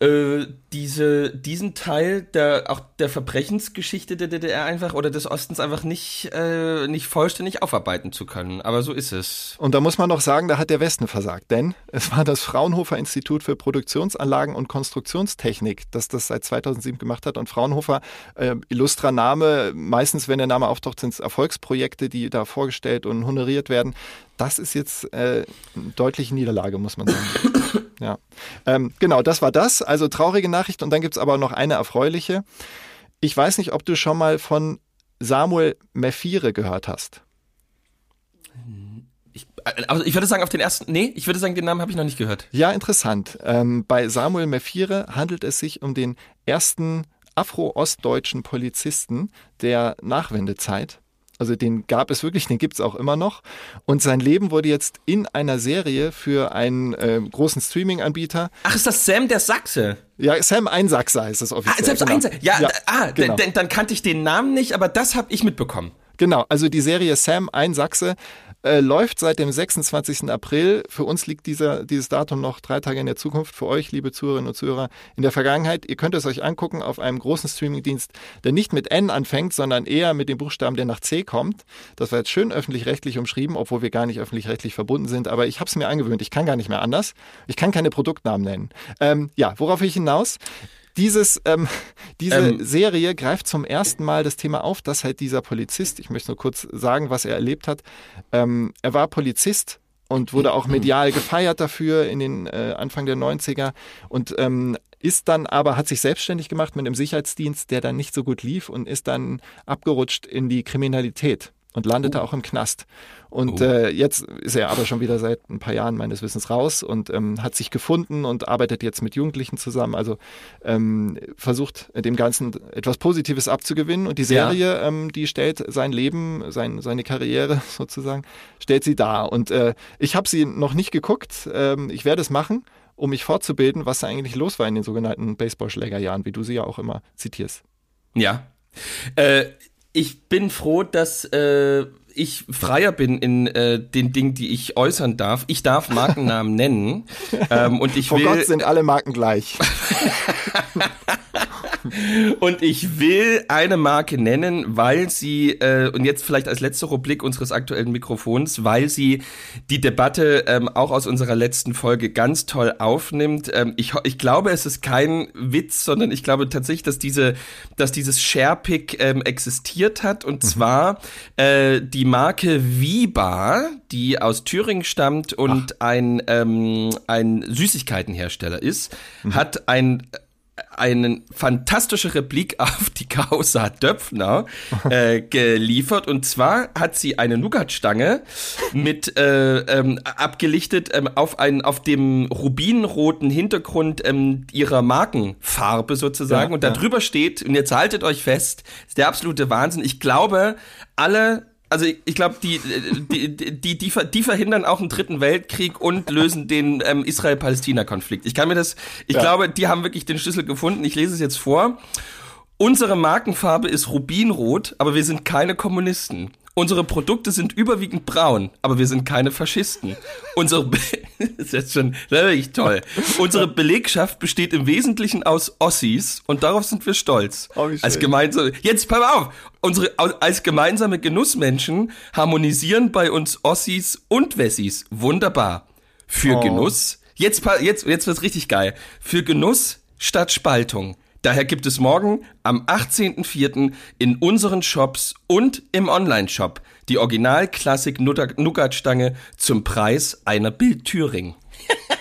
äh, diese, diesen Teil der, auch der Verbrechensgeschichte der DDR einfach oder des Ostens einfach nicht, äh, nicht vollständig aufarbeiten zu können. Aber so ist es. Und da muss man noch sagen, da hat der Westen versagt, denn es war das Fraunhofer Institut für Produktionsanlagen und Konstruktionstechnik, das das seit 2007 gemacht hat. Und Fraunhofer, äh, illustrer Name, meistens, wenn der Name auftaucht, sind es Erfolgsprojekte, die da vorgestellt und honoriert werden. Das ist jetzt äh, eine deutliche Niederlage, muss man sagen. [COUGHS] ja. Ähm, genau, das war das. Also traurige Nachricht. Und dann gibt's aber noch eine erfreuliche. Ich weiß nicht, ob du schon mal von Samuel Mephire gehört hast. Ich, äh, also ich würde sagen, auf den ersten, nee, ich würde sagen, den Namen habe ich noch nicht gehört. Ja, interessant. Ähm, bei Samuel Mephire handelt es sich um den ersten afro-ostdeutschen Polizisten der Nachwendezeit. Also den gab es wirklich, den gibt's auch immer noch. Und sein Leben wurde jetzt in einer Serie für einen äh, großen Streaming-Anbieter. Ach, ist das Sam der Sachse? Ja, Sam Einsachser ist es Ah, offiziell. selbst genau. eins. Ja, ja ah, genau. dann, dann kannte ich den Namen nicht, aber das habe ich mitbekommen. Genau, also die Serie Sam Einsachse äh, läuft seit dem 26. April. Für uns liegt dieser, dieses Datum noch drei Tage in der Zukunft. Für euch, liebe Zuhörerinnen und Zuhörer, in der Vergangenheit. Ihr könnt es euch angucken auf einem großen Streamingdienst, der nicht mit N anfängt, sondern eher mit dem Buchstaben, der nach C kommt. Das war jetzt schön öffentlich-rechtlich umschrieben, obwohl wir gar nicht öffentlich-rechtlich verbunden sind. Aber ich habe es mir angewöhnt. Ich kann gar nicht mehr anders. Ich kann keine Produktnamen nennen. Ähm, ja, worauf ich hinaus? Dieses, ähm, [LAUGHS] diese Ähm. Serie greift zum ersten Mal das Thema auf, dass halt dieser Polizist, ich möchte nur kurz sagen, was er erlebt hat. Ähm, er war Polizist und wurde auch medial [LAUGHS] gefeiert dafür in den äh, Anfang der 90er und ähm, ist dann aber, hat sich selbstständig gemacht mit einem Sicherheitsdienst, der dann nicht so gut lief und ist dann abgerutscht in die Kriminalität und landete auch im Knast. Und Oh. äh, jetzt ist er aber schon wieder seit ein paar Jahren meines Wissens raus und ähm, hat sich gefunden und arbeitet jetzt mit Jugendlichen zusammen. Also ähm, versucht dem Ganzen etwas Positives abzugewinnen. Und die Ja. Serie, ähm, die stellt sein Leben, sein, seine Karriere [LAUGHS] sozusagen, stellt sie dar. Und äh, ich habe sie noch nicht geguckt. Ähm, ich werde es machen, um mich fortzubilden, was da eigentlich los war in den sogenannten Baseballschlägerjahren, wie du sie ja auch immer zitierst. Ja. Äh, ich bin froh, dass äh, ich freier bin in äh, den Dingen, die ich äußern darf. Ich darf Markennamen [LAUGHS] nennen. Ähm, und ich Vor will, Gott sind alle Marken gleich. [LAUGHS] [LAUGHS] Und ich will eine Marke nennen, weil sie, äh, und jetzt vielleicht als letzte Rubrik unseres aktuellen Mikrofons, weil sie die Debatte ähm, auch aus unserer letzten Folge ganz toll aufnimmt. Ähm, ich, ich glaube, es ist kein Witz, sondern ich glaube tatsächlich, dass diese, dass dieses Sharepick ähm, existiert hat. Und zwar äh, die Marke Viba, die aus Thüringen stammt und ein, ähm, ein Süßigkeitenhersteller ist, hat ein eine fantastische Replik auf die Causa Döpfner äh, geliefert. Und zwar hat sie eine Nougatstange mit äh, ähm, abgelichtet ähm, auf, ein, auf dem rubinroten Hintergrund ähm, ihrer Markenfarbe sozusagen. Ja, und da ja. steht, und jetzt haltet euch fest, ist der absolute Wahnsinn. Ich glaube, alle also ich, ich glaube, die, die, die, die, die verhindern auch einen dritten Weltkrieg und lösen den ähm, Israel-Palästina-Konflikt. Ich kann mir das, ich Ja. glaube, die haben wirklich den Schlüssel gefunden. Ich lese es jetzt vor. Unsere Markenfarbe ist Rubinrot, aber wir sind keine Kommunisten. Unsere Produkte sind überwiegend braun, aber wir sind keine Faschisten. Unsere Be [LAUGHS] das ist jetzt schon wirklich toll. Unsere Belegschaft besteht im Wesentlichen aus Ossis und darauf sind wir stolz. Oh, als gemeinsame Jetzt pass auf, unsere als gemeinsame Genussmenschen harmonisieren bei uns Ossis und Wessis wunderbar. Für Oh. Genuss Jetzt, jetzt, jetzt wird's richtig geil. Für Genuss statt Spaltung. Daher gibt es morgen am 18.04. in unseren Shops und im Online-Shop die Original-Klassik-Nougat-Stange zum Preis einer Bild Thüring. [LAUGHS]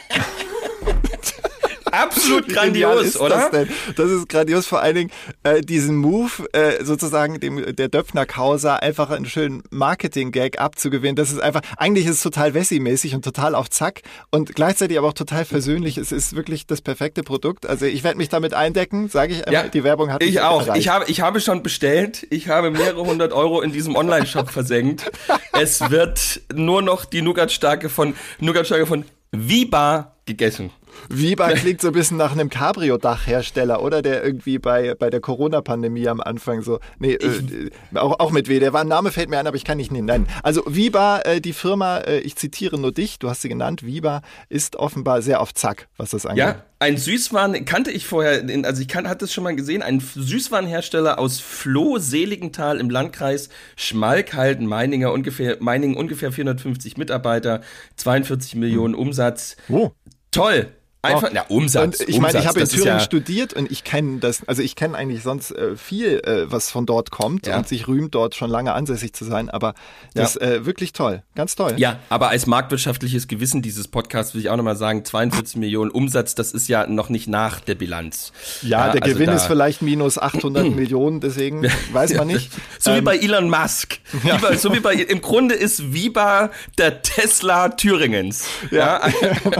Absolut grandios, ist oder? Das, denn? das ist grandios, vor allen Dingen äh, diesen Move, äh, sozusagen dem der Döpfner Causa einfach einen schönen Marketing-Gag abzugewinnen. Das ist einfach, eigentlich ist es total Wessi-mäßig und total auf Zack und gleichzeitig aber auch total versöhnlich. Es ist wirklich das perfekte Produkt. Also ich werde mich damit eindecken, sage ich einmal, die Werbung hat mich Ich auch. erreicht. Ich habe, ich habe schon bestellt. Ich habe mehrere hundert Euro in diesem Online-Shop versenkt. Es wird nur noch die Nougat-Starke von, Nougat-Starke von Viba gegessen. Viva klingt so ein bisschen nach einem Cabrio-Dachhersteller, oder? Der irgendwie bei, bei der Corona-Pandemie am Anfang so, nee, äh, auch, auch mit W. Der war, Name fällt mir ein, aber ich kann nicht nennen. Also Viva, äh, die Firma, äh, ich zitiere nur dich, du hast sie genannt, Viva ist offenbar sehr auf Zack, was das angeht. Ja, ein Süßwaren kannte ich vorher, also ich kann, hatte es schon mal gesehen, ein Süßwarenhersteller aus Floh-Seligenthal im Landkreis Schmalkalden, Meininger, ungefähr, Meiningen ungefähr 450 Mitarbeiter, 42 Millionen Umsatz. Wo? Toll. Einfach, na, Umsatz. Und ich meine, ich habe in Thüringen ja, studiert und ich kenne das, also ich kenne eigentlich sonst äh, viel, äh, was von dort kommt Ja. und sich rühmt, dort schon lange ansässig zu sein, aber das ist äh, wirklich toll, ganz toll. Ja, aber als marktwirtschaftliches Gewissen dieses Podcasts will ich auch nochmal sagen, 42 Millionen Umsatz, das ist ja noch nicht nach der Bilanz. Ja, der also Gewinn ist vielleicht minus 800 [CLEARS THROAT] Millionen, deswegen weiß man nicht. So wie Ähm, bei Elon Musk. Wie bei, so wie bei, im Grunde ist Viba der Tesla Thüringens. Ja.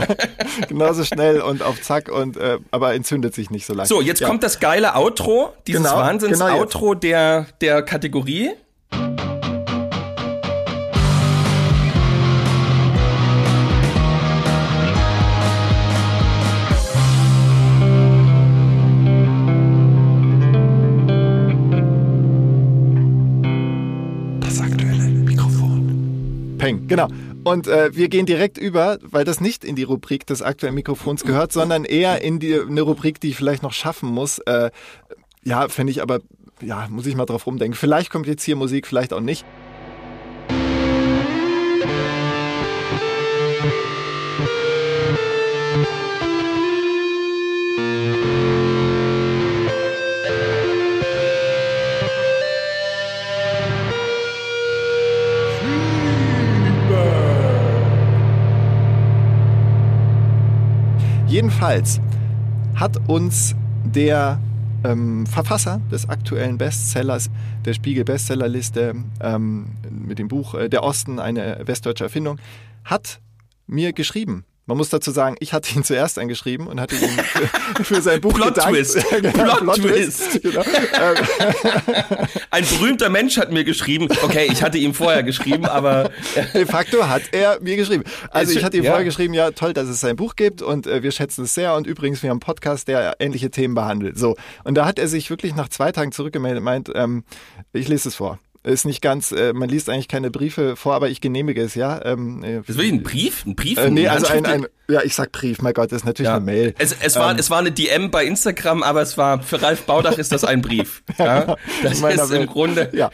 [LAUGHS] genauso schnell und auf Zack und äh, aber entzündet sich nicht so leicht. So, jetzt ja. kommt das geile Outro, dieses Genau, Wahnsinns-Outro der, der Kategorie. das aktuelle Mikrofon. Peng. Genau. Und äh, wir gehen direkt über, weil das nicht in die Rubrik des aktuellen Mikrofons gehört, sondern eher in die eine Rubrik, die ich vielleicht noch schaffen muss. Äh, ja, finde ich aber, ja, muss ich mal drauf rumdenken. Vielleicht kommt jetzt hier Musik, vielleicht auch nicht. Jedenfalls hat uns der ähm, Verfasser des aktuellen Bestsellers, der Spiegel Bestsellerliste ähm, mit dem Buch äh, Der Osten, eine westdeutsche Erfindung, hat mir geschrieben. Man muss dazu sagen, ich hatte ihn [LAUGHS] zuerst angeschrieben und hatte ihm für, [LAUGHS] für sein Buch Plot gedankt. Twist. [LAUGHS] Genau, Plot Twist. Genau. Ähm, Ein berühmter Mensch hat mir geschrieben. Okay, ich hatte ihm vorher geschrieben, aber De facto hat er mir geschrieben. Also ich hatte ihm ja. vorher geschrieben, ja toll, dass es sein Buch gibt und äh, wir schätzen es sehr und übrigens wir haben einen Podcast, der ähnliche Themen behandelt. So und da hat er sich wirklich nach zwei Tagen zurückgemeldet, und meint, ähm, ich lese es vor. Ist nicht ganz, äh, man liest eigentlich keine Briefe vor, aber ich genehmige es, ja. Ähm, äh, das wirklich ein Brief? Ein Brief? äh, nee, also ein, ein, ja, ich sag Brief, mein Gott, das ist natürlich Ja. eine Mail. Es, es, war, Ähm, es war eine DM bei Instagram, aber es war für Ralf Baudach ist das ein Brief. [LAUGHS] Ja? Das In meiner ist im Welt. Grunde. Ja,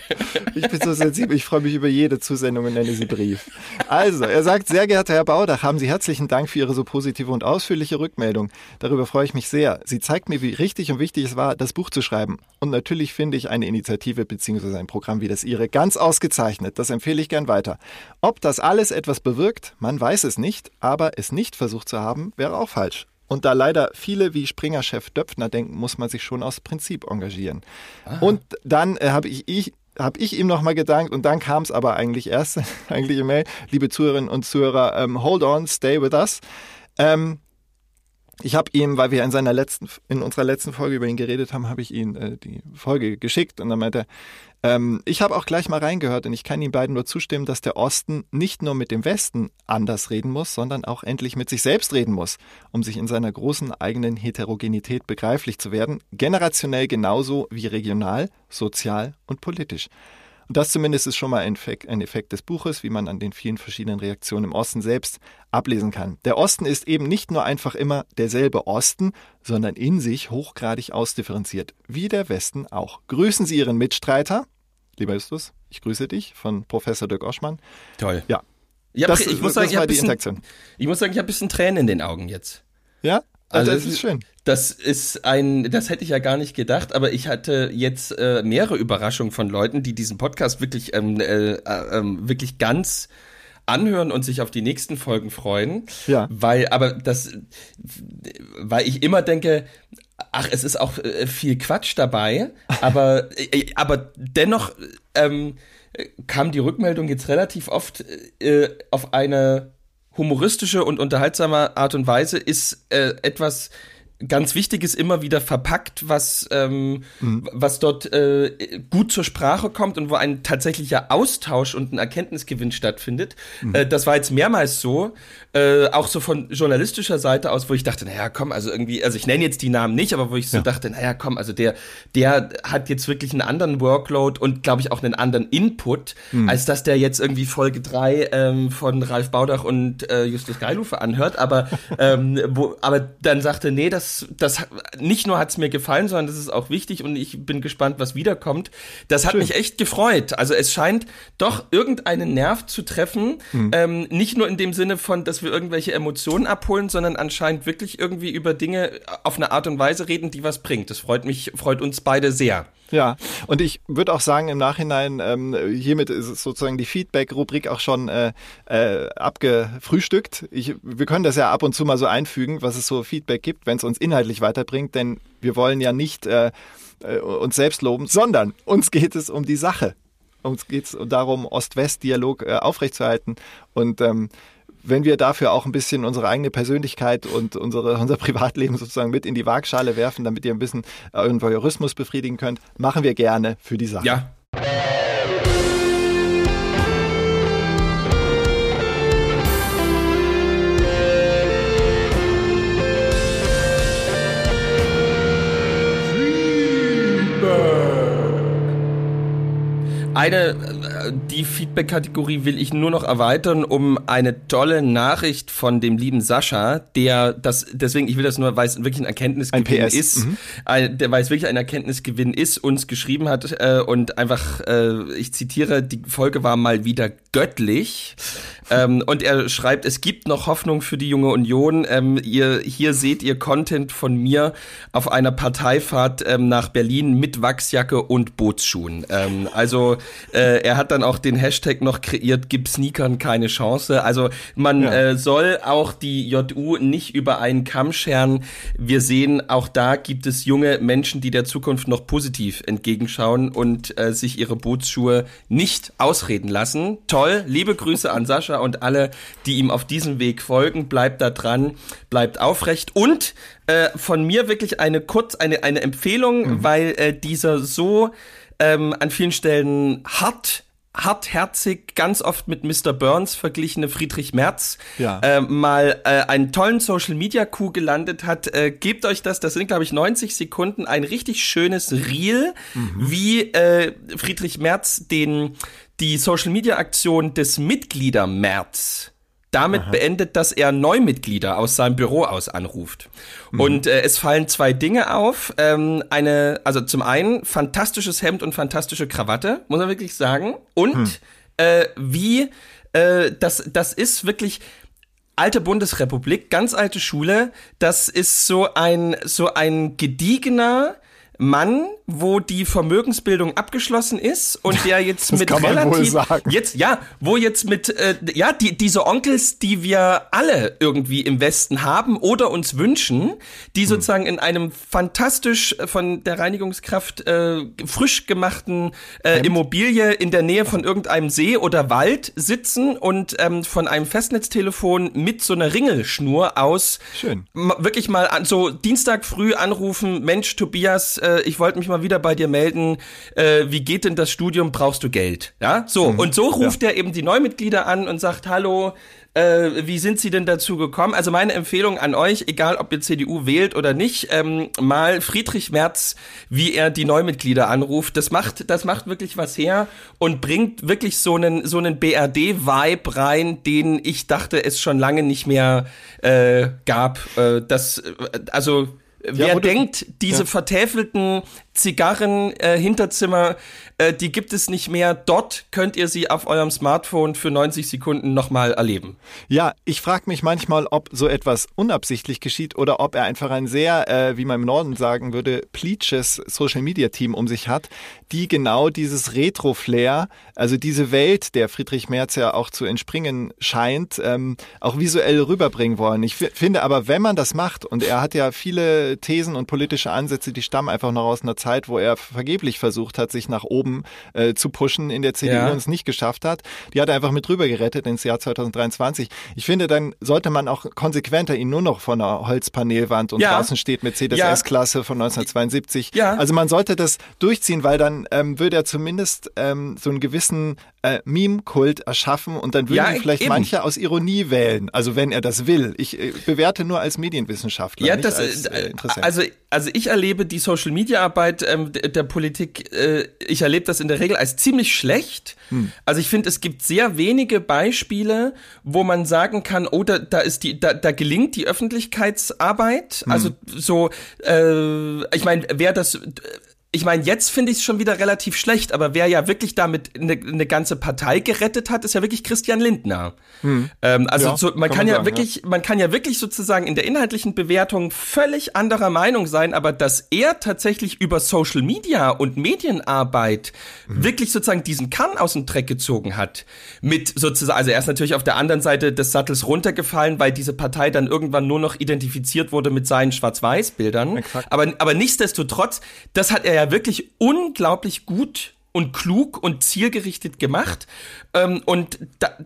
ich bin so sensibel, ich freue mich über jede Zusendung und nenne sie Brief. Also, er sagt, sehr geehrter Herr Baudach, haben Sie herzlichen Dank für Ihre so positive und ausführliche Rückmeldung. Darüber freue ich mich sehr. Sie zeigt mir, wie richtig und wichtig es war, das Buch zu schreiben. Und natürlich finde ich eine Initiative bzw. ein Programm wie das Ihre ganz ausgezeichnet. Das empfehle ich gern weiter. Ob das alles etwas bewirkt, man weiß es nicht, aber es nicht versucht zu haben, wäre auch falsch. Und da leider viele wie Springer-Chef Döpfner denken, muss man sich schon aus Prinzip engagieren. Und dann äh, habe ich, ich habe ich ihm nochmal gedankt und dann kam es aber eigentlich erst, [LAUGHS] eigentlich im Mail, liebe Zuhörerinnen und Zuhörer, ähm, hold on, stay with us. Ähm, ich habe ihm, weil wir in seiner letzten, in unserer letzten Folge über ihn geredet haben, habe ich ihm äh, die Folge geschickt und dann meinte er, ähm, ich habe auch gleich mal reingehört und ich kann Ihnen beiden nur zustimmen, dass der Osten nicht nur mit dem Westen anders reden muss, sondern auch endlich mit sich selbst reden muss, um sich in seiner großen eigenen Heterogenität begreiflich zu werden, generationell genauso wie regional, sozial und politisch. Und das zumindest ist schon mal ein Effekt, ein Effekt des Buches, wie man an den vielen verschiedenen Reaktionen im Osten selbst ablesen kann. Der Osten ist eben nicht nur einfach immer derselbe Osten, sondern in sich hochgradig ausdifferenziert, wie der Westen auch. Grüßen Sie Ihren Mitstreiter, lieber Justus, ich grüße dich von Professor Dirk Oschmann. Toll. Ja, Ja, das, ich muss sagen, ich habe ich habe ein bisschen Tränen in den Augen jetzt. Ja, Also das ist- schön. Das ist ein, das hätte ich ja gar nicht gedacht, aber ich hatte jetzt äh, mehrere Überraschungen von Leuten, die diesen Podcast wirklich, ähm, äh, äh, ähm, wirklich ganz anhören und sich auf die nächsten Folgen freuen. Ja. Weil, aber das, weil ich immer denke, ach, es ist auch äh, viel Quatsch dabei, aber, äh, aber dennoch ähm, kam die Rückmeldung jetzt relativ oft äh, auf eine humoristische und unterhaltsame Art und Weise ist äh, etwas ganz Wichtiges immer wieder verpackt, was ähm, was dort äh, gut zur Sprache kommt und wo ein tatsächlicher Austausch und ein Erkenntnisgewinn stattfindet. Äh, das war jetzt mehrmals so, äh, auch so von journalistischer Seite aus, wo ich dachte, naja, komm, also irgendwie, also ich nenne jetzt die Namen nicht, aber wo ich so dachte, naja, komm, also der der hat jetzt wirklich einen anderen Workload und glaube ich auch einen anderen Input, als dass der jetzt irgendwie Folge drei ähm, von Ralf Baudach und äh, Justus Geilufe anhört, aber [LAUGHS] ähm, wo, aber dann sagte, nee, das das nicht nur hat's mir gefallen, sondern das ist auch wichtig und ich bin gespannt, was wiederkommt. Das hat mich echt gefreut. Also es scheint doch irgendeinen Nerv zu treffen, ähm, nicht nur in dem Sinne von, dass wir irgendwelche Emotionen abholen, sondern anscheinend wirklich irgendwie über Dinge auf eine Art und Weise reden, die was bringt. Das freut mich, freut uns beide sehr. Ja, und ich würde auch sagen, im Nachhinein, ähm, hiermit ist sozusagen die Feedback-Rubrik auch schon äh, äh, abgefrühstückt. Ich, wir können das ja ab und zu mal so einfügen, was es so Feedback gibt, wenn es uns inhaltlich weiterbringt, denn wir wollen ja nicht äh, äh, uns selbst loben, sondern uns geht es um die Sache. Uns geht es darum, Ost-West-Dialog äh, aufrechtzuerhalten und ähm, wenn wir dafür auch ein bisschen unsere eigene Persönlichkeit und unsere, [LAUGHS] unser Privatleben sozusagen mit in die Waagschale werfen, damit ihr ein bisschen euren Voyeurismus befriedigen könnt, machen wir gerne für die Sache. Ja. Eine die Feedback-Kategorie will ich nur noch erweitern um eine tolle Nachricht von dem lieben Sascha, der das, deswegen, ich will das nur, weil es wirklich ein Erkenntnisgewinn ein ist, Mhm. ein, der, weil es wirklich ein Erkenntnisgewinn ist, uns geschrieben hat äh, und einfach, äh, ich zitiere, die Folge war mal wieder göttlich. Ähm, und er schreibt, es gibt noch Hoffnung für die junge Union. Ähm, ihr, hier seht ihr Content von mir auf einer Parteifahrt ähm, nach Berlin mit Wachsjacke und Bootsschuhen. Ähm, also äh, er hat dann auch den Hashtag noch kreiert, gib Sneakern keine Chance. Also man Ja. äh, soll auch die JU nicht über einen Kamm scheren. Wir sehen, auch da gibt es junge Menschen, die der Zukunft noch positiv entgegenschauen und äh, sich ihre Bootsschuhe nicht ausreden lassen. Toll, liebe Grüße an Sascha und alle, die ihm auf diesem Weg folgen. Bleibt da dran, bleibt aufrecht und äh, von mir wirklich eine kurz eine eine Empfehlung, weil äh, dieser so ähm, an vielen Stellen hart hartherzig, ganz oft mit Mr. Burns verglichene Friedrich Merz Ja. äh, mal äh, einen tollen Social Media Coup gelandet hat. Äh, gebt euch das, das sind glaube ich 90 Sekunden, ein richtig schönes Reel, wie äh, Friedrich Merz den die Social Media Aktion des Mitglieder Merz damit beendet, dass er Neumitglieder aus seinem Büro aus anruft. Und äh, es fallen zwei Dinge auf. Ähm, eine, also zum einen fantastisches Hemd und fantastische Krawatte, muss man wirklich sagen. Und äh, wie äh, das, das ist wirklich alte Bundesrepublik, ganz alte Schule. Das ist so ein so ein gediegener Mann, wo die Vermögensbildung abgeschlossen ist und der [LAUGHS] jetzt mit relativ jetzt ja, wo jetzt mit äh, ja die diese Onkels, die wir alle irgendwie im Westen haben oder uns wünschen, die Hm. sozusagen in einem fantastisch äh, von der Reinigungskraft äh, frisch gemachten äh, Immobilie in der Nähe von irgendeinem See oder Wald sitzen und ähm, von einem Festnetztelefon mit so einer Ringelschnur aus Schön. wirklich mal an, so Dienstag früh anrufen, Mensch Tobias, äh, ich wollte mich mal wieder bei dir melden, äh, wie geht denn das Studium, brauchst du Geld? Ja, so und so ruft er eben die Neumitglieder an und sagt, hallo, äh, wie sind Sie denn dazu gekommen? Also meine Empfehlung an euch, egal ob ihr CDU wählt oder nicht, ähm, mal Friedrich Merz, wie er die Neumitglieder anruft. Das macht, das macht wirklich was her und bringt wirklich so einen so einen BRD-Vibe rein, den ich dachte, es schon lange nicht mehr äh, gab. Äh, das, äh, also wer du- denkt, diese Ja. vertäfelten Zigarren äh, Hinterzimmer, äh, die gibt es nicht mehr. Dort könnt ihr sie auf eurem Smartphone für 90 Sekunden nochmal erleben. Ja, ich frage mich manchmal, ob so etwas unabsichtlich geschieht oder ob er einfach ein sehr, äh, wie man im Norden sagen würde, pleaches Social Media Team um sich hat, die genau dieses Retro-Flair, also diese Welt, der Friedrich Merz ja auch zu entspringen scheint, ähm, auch visuell rüberbringen wollen. Ich fi- finde aber, wenn man das macht, und er hat ja viele Thesen und politische Ansätze, die stammen einfach noch aus einer Zeit, wo er vergeblich versucht hat, sich nach oben äh, zu pushen in der CDU Ja. und es nicht geschafft hat. Die hat er einfach mit rüber gerettet ins Jahr 2023. Ich finde, dann sollte man auch konsequenter ihn nur noch von einer Holzpanelwand und Ja. draußen steht Mercedes Ja. S-Klasse von 1972. Ja. Also man sollte das durchziehen, weil dann ähm, würde er zumindest ähm, so einen gewissen äh, Meme-Kult erschaffen und dann würden Ja, vielleicht eben. manche aus Ironie wählen. Also wenn er das will. Ich äh, bewerte nur als Medienwissenschaftler, Ja, nicht das als äh, äh, Interessent. also also ich erlebe die Social Media Arbeit ähm, der, der Politik, äh, ich erlebe das in der Regel als ziemlich schlecht. Hm. Also ich finde, es gibt sehr wenige Beispiele, wo man sagen kann, oh, da, da ist die, da, da gelingt die Öffentlichkeitsarbeit. Hm. Also so, äh, ich meine, wer das ich meine, jetzt finde ich es schon wieder relativ schlecht, aber wer ja wirklich damit eine, eine ganze Partei gerettet hat, ist ja wirklich Christian Lindner. Ähm, also Ja, so, man kann kann, man ja sagen, wirklich, man kann ja wirklich sozusagen in der inhaltlichen Bewertung völlig anderer Meinung sein, aber dass er tatsächlich über Social Media und Medienarbeit Mhm. wirklich sozusagen diesen Kahn aus dem Dreck gezogen hat, mit sozusagen, also er ist natürlich auf der anderen Seite des Sattels runtergefallen, weil diese Partei dann irgendwann nur noch identifiziert wurde mit seinen Schwarz-Weiß-Bildern. Aber, aber nichtsdestotrotz, das hat er ja wirklich unglaublich gut und klug und zielgerichtet gemacht. Ähm, und da,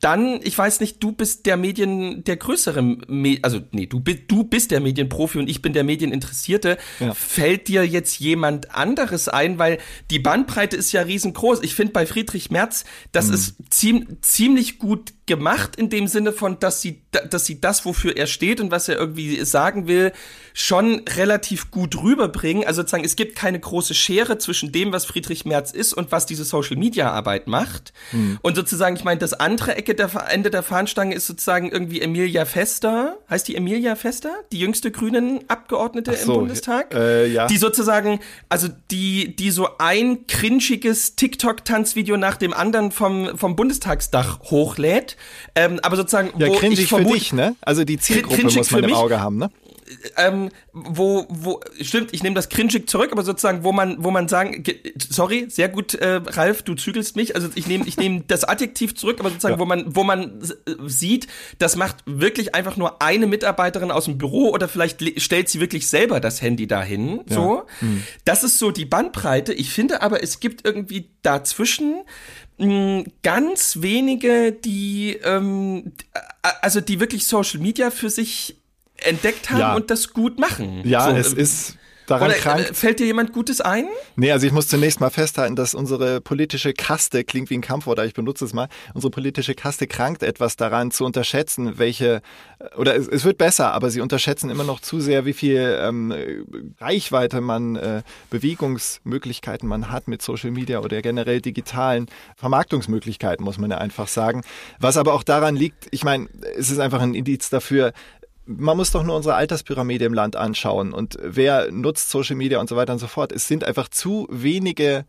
dann, ich weiß nicht, du bist der Medien, der größere, Me also nee, du, bist du bist der Medienprofi und ich bin der Medieninteressierte. Ja. Fällt dir jetzt jemand anderes ein? Weil die Bandbreite ist ja riesengroß. Ich finde bei Friedrich Merz, das ist ziem ziemlich gut gemacht in dem Sinne von, dass sie, dass sie das, wofür er steht und was er irgendwie sagen will, schon relativ gut rüberbringen. Also sozusagen, es gibt keine große Schere zwischen dem, was Friedrich Merz ist und was diese Social-Media-Arbeit macht. Mhm. Und sozusagen, ich meine, das andere Ecke der Ende der Fahnenstange ist sozusagen irgendwie Emilia Fester. Heißt die Emilia Fester? Die jüngste grünen Abgeordnete so, im Bundestag? Äh, ja. Die sozusagen, also die, die so ein cringiges TikTok-Tanzvideo nach dem anderen vom, vom Bundestagsdach hochlädt. Ähm, aber sozusagen, ja, wo ich vermute, für dich, ne? Also die Zielgruppe muss man im Auge haben, ne? Ähm, wo, wo, stimmt, ich nehme das cringig zurück, aber sozusagen, wo man, wo man sagen, sorry, sehr gut, äh, Ralf, du zügelst mich, also ich nehme, ich nehme [LAUGHS] das Adjektiv zurück, aber sozusagen, ja. wo man, wo man äh, sieht, das macht wirklich einfach nur eine Mitarbeiterin aus dem Büro oder vielleicht stellt sie wirklich selber das Handy dahin, ja. so. Mhm. Das ist so die Bandbreite. Ich finde aber, es gibt irgendwie dazwischen hm, ganz wenige, die, ähm, also die wirklich Social Media für sich entdeckt haben ja. und das gut machen. Ja, so, es ist daran Oder, krank. Äh, fällt dir jemand Gutes ein? Nee, also ich muss zunächst mal festhalten, dass unsere politische Kaste, klingt wie ein Kampfwort, aber ich benutze es mal, unsere politische Kaste krankt etwas daran zu unterschätzen, welche, oder es, es wird besser, aber sie unterschätzen immer noch zu sehr, wie viel ähm, Reichweite man, äh, Bewegungsmöglichkeiten man hat mit Social Media oder generell digitalen Vermarktungsmöglichkeiten, muss man ja einfach sagen. Was aber auch daran liegt, ich meine, es ist einfach ein Indiz dafür, man muss doch nur unsere Alterspyramide im Land anschauen und wer nutzt Social Media und so weiter und so fort. Es sind einfach zu wenige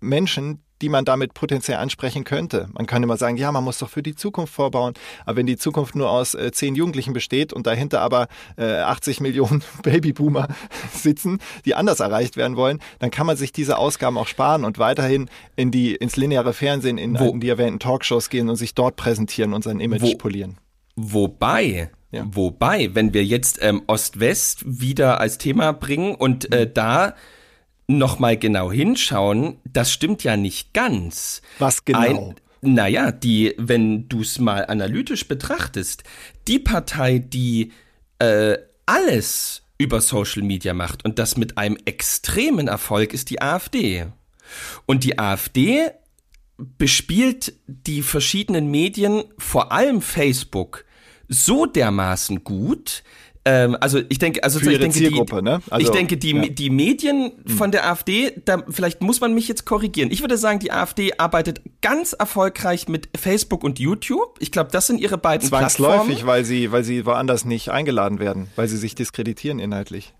Menschen, die man damit potenziell ansprechen könnte. Man kann immer sagen, ja, man muss doch für die Zukunft vorbauen. Aber wenn die Zukunft nur aus äh, zehn Jugendlichen besteht und dahinter aber äh, 80 Millionen [LAUGHS] Babyboomer [LAUGHS] sitzen, die anders erreicht werden wollen, dann kann man sich diese Ausgaben auch sparen und weiterhin in die, ins lineare Fernsehen, in, in die erwähnten Talkshows gehen und sich dort präsentieren und sein Image wo, polieren. Wobei, ja. Wobei, wenn wir jetzt ähm, Ost-West wieder als Thema bringen und äh, da nochmal genau hinschauen, das stimmt ja nicht ganz. Was genau? Ein, naja, die, wenn du es mal analytisch betrachtest, die Partei, die äh, alles über Social Media macht und das mit einem extremen Erfolg, ist die AfD. Und die AfD bespielt die verschiedenen Medien, vor allem Facebook, so dermaßen gut, ähm, also ich denke, also ich denke, die, ne? also, ich denke, die, ja. die Medien hm. von der AfD, da vielleicht muss man mich jetzt korrigieren. Ich würde sagen, die AfD arbeitet ganz erfolgreich mit Facebook und YouTube. Ich glaube, das sind ihre beiden Zwangsläufig, Plattformen. weil sie, weil sie woanders nicht eingeladen werden, weil sie sich diskreditieren inhaltlich.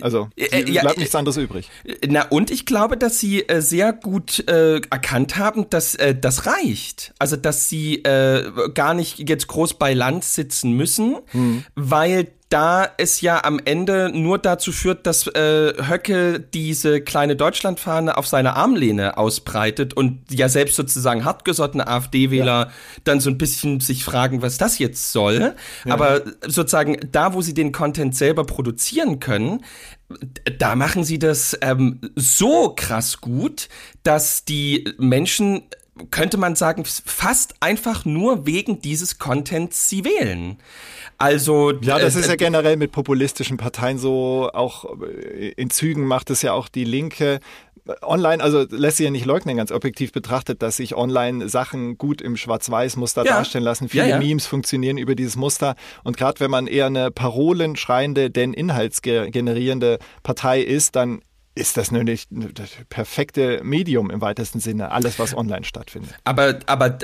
Also äh, äh ja, bleibt nichts anderes übrig. Na und ich glaube, dass sie äh, sehr gut äh, erkannt haben, dass äh, das reicht. Also dass sie äh, gar nicht jetzt groß bei Land sitzen müssen, hm. weil da es ja am Ende nur dazu führt, dass äh, Höcke diese kleine Deutschlandfahne auf seine Armlehne ausbreitet und ja selbst sozusagen hartgesottene AfD-Wähler ja. dann so ein bisschen sich fragen, was das jetzt soll. Ja. Aber sozusagen da, wo sie den Content selber produzieren können, da machen sie das ähm, so krass gut, dass die Menschen könnte man sagen, fast einfach nur wegen dieses Contents sie wählen. Also ja, das äh, ist ja generell mit populistischen Parteien so. Auch äh, in Zügen macht es ja auch die Linke. Online, also lässt sich ja nicht leugnen, ganz objektiv betrachtet, dass sich online Sachen gut im Schwarz-Weiß-Muster ja. darstellen lassen. Viele ja, ja. Memes funktionieren über dieses Muster. Und gerade wenn man eher eine parolenschreiende, denn inhaltsgenerierende Partei ist, dann ist das nur nicht das perfekte Medium im weitesten Sinne, alles, was online stattfindet. Aber, aber,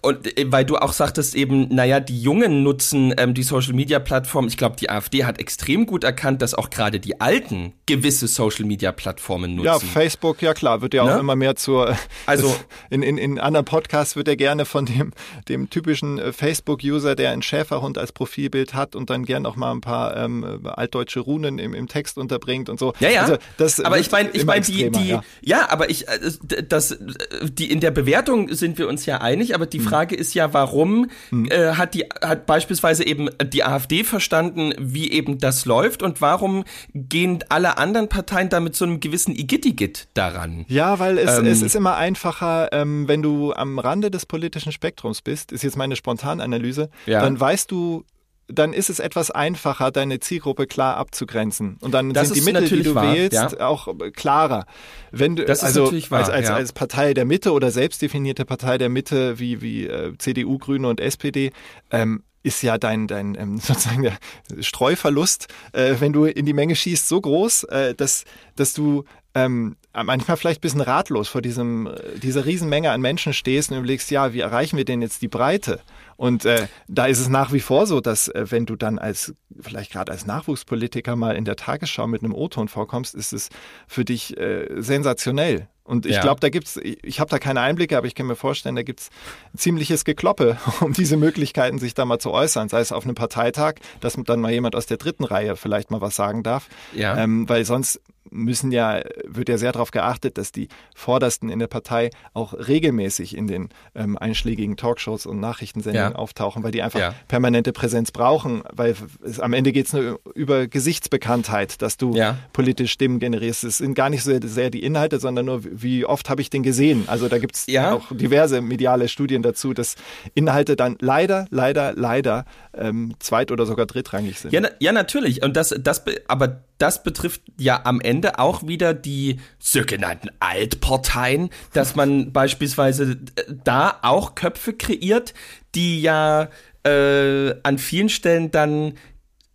und weil du auch sagtest eben, naja, die Jungen nutzen ähm, die Social Media Plattform. Ich glaube, die AfD hat extrem gut erkannt, dass auch gerade die Alten gewisse Social Media Plattformen nutzen. Ja, Facebook, ja klar, wird ja auch ne? immer mehr zur, also, [LAUGHS] in, in, in anderen Podcasts wird er gerne von dem, dem typischen äh, Facebook-User, der einen Schäferhund als Profilbild hat und dann gern auch mal ein paar ähm, altdeutsche Runen im, im Text unterbringt und so. Ja, ja. Also, das aber ich meine, ich meine die, die, ja. ja. aber ich, äh, das, die in der Bewertung sind wir uns ja einig, aber die hm. Frage ist ja, warum hm. äh, hat die, hat beispielsweise eben die AfD verstanden, wie eben das läuft und warum gehen alle anderen Parteien da mit so einem gewissen Igittigit daran? Ja, weil es, ähm, es ist immer einfacher, ähm, wenn du am Rande des politischen Spektrums bist, ist jetzt meine Spontananalyse, ja. dann weißt du, dann ist es etwas einfacher, deine Zielgruppe klar abzugrenzen. Und dann das sind die Mittel, die du wahr, wählst, ja. auch klarer. Wenn du, das also wahr, als, als, ja. als Partei der Mitte oder selbstdefinierte Partei der Mitte wie, wie äh, CDU, Grüne und SPD, ähm, ist ja dein, dein ähm, [LAUGHS] sozusagen der Streuverlust, äh, wenn du in die Menge schießt, so groß, äh, dass, dass du ähm, manchmal vielleicht ein bisschen ratlos vor diesem, äh, dieser Riesenmenge an Menschen stehst und überlegst, ja, wie erreichen wir denn jetzt die Breite? Und äh, da ist es nach wie vor so, dass äh, wenn du dann als, vielleicht gerade als Nachwuchspolitiker mal in der Tagesschau mit einem O-Ton vorkommst, ist es für dich äh, sensationell. Und ich Ja. glaube, da gibt's, ich, ich habe da keine Einblicke, aber ich kann mir vorstellen, da gibt's ziemliches Gekloppe [LAUGHS] um diese Möglichkeiten, sich da mal zu äußern, sei es auf einem Parteitag, dass dann mal jemand aus der dritten Reihe vielleicht mal was sagen darf. Ja. Ähm, weil sonst müssen ja, wird ja sehr darauf geachtet, dass die Vordersten in der Partei auch regelmäßig in den ähm, einschlägigen Talkshows und Nachrichtensendungen Ja. auftauchen, weil die einfach Ja. permanente Präsenz brauchen, weil es, am Ende geht es nur über Gesichtsbekanntheit, dass du Ja. politisch Stimmen generierst. Es sind gar nicht so sehr die Inhalte, sondern nur, wie oft habe ich den gesehen. Also da gibt es auch diverse mediale Studien dazu, dass Inhalte dann leider, leider, leider ähm, zweit- oder sogar drittrangig sind. Ja, na, ja, natürlich. Und das, das, be- aber das betrifft ja am Ende auch wieder die sogenannten Altparteien, dass man beispielsweise äh, da auch Köpfe kreiert, die ja äh, an vielen Stellen dann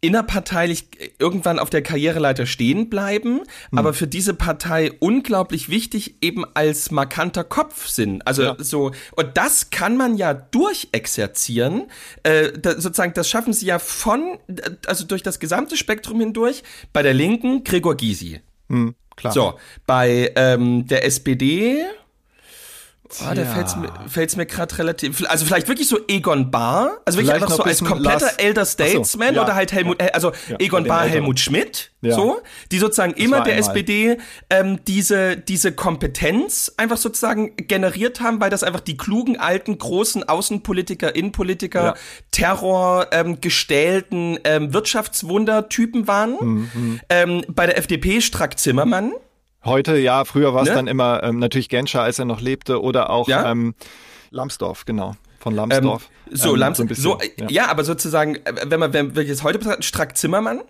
innerparteilich irgendwann auf der Karriereleiter stehen bleiben, aber für diese Partei unglaublich wichtig eben als markanter Kopf sind. Also Ja. so und das kann man ja durchexerzieren. Äh, da, sozusagen, das schaffen sie ja von, also durch das gesamte Spektrum hindurch. Bei der Linken Gregor Gysi. Hm, klar. So, bei ähm, der SPD. Ah, da fällt's mir, fällt's mir gerade relativ, also vielleicht wirklich so Egon Bahr, also wirklich Vielleicht einfach so als kompletter Lars- Elder Ach so, Statesman ja. oder halt Helmut, also Ja, Egon Bahr. Helmut Schmidt, Ja. so, die sozusagen immer war der einmal. SPD ähm, diese, diese Kompetenz einfach sozusagen generiert haben, weil das einfach die klugen, alten, großen Außenpolitiker, Innenpolitiker, Ja. Terror, ähm, gestählten ähm, Wirtschaftswunder-Typen waren. Mhm, Ähm, bei der FDP Strack Zimmermann. Heute, ja, früher war es Ne? dann immer ähm, natürlich Genscher, als er noch lebte, oder auch Ja? ähm, Lambsdorff, genau, von Lambsdorff. Ähm, so, Ähm, Lams, so so, ein bisschen, äh, ja. aber sozusagen, äh, wenn man, wenn wir jetzt heute betrachten, Strack Zimmermann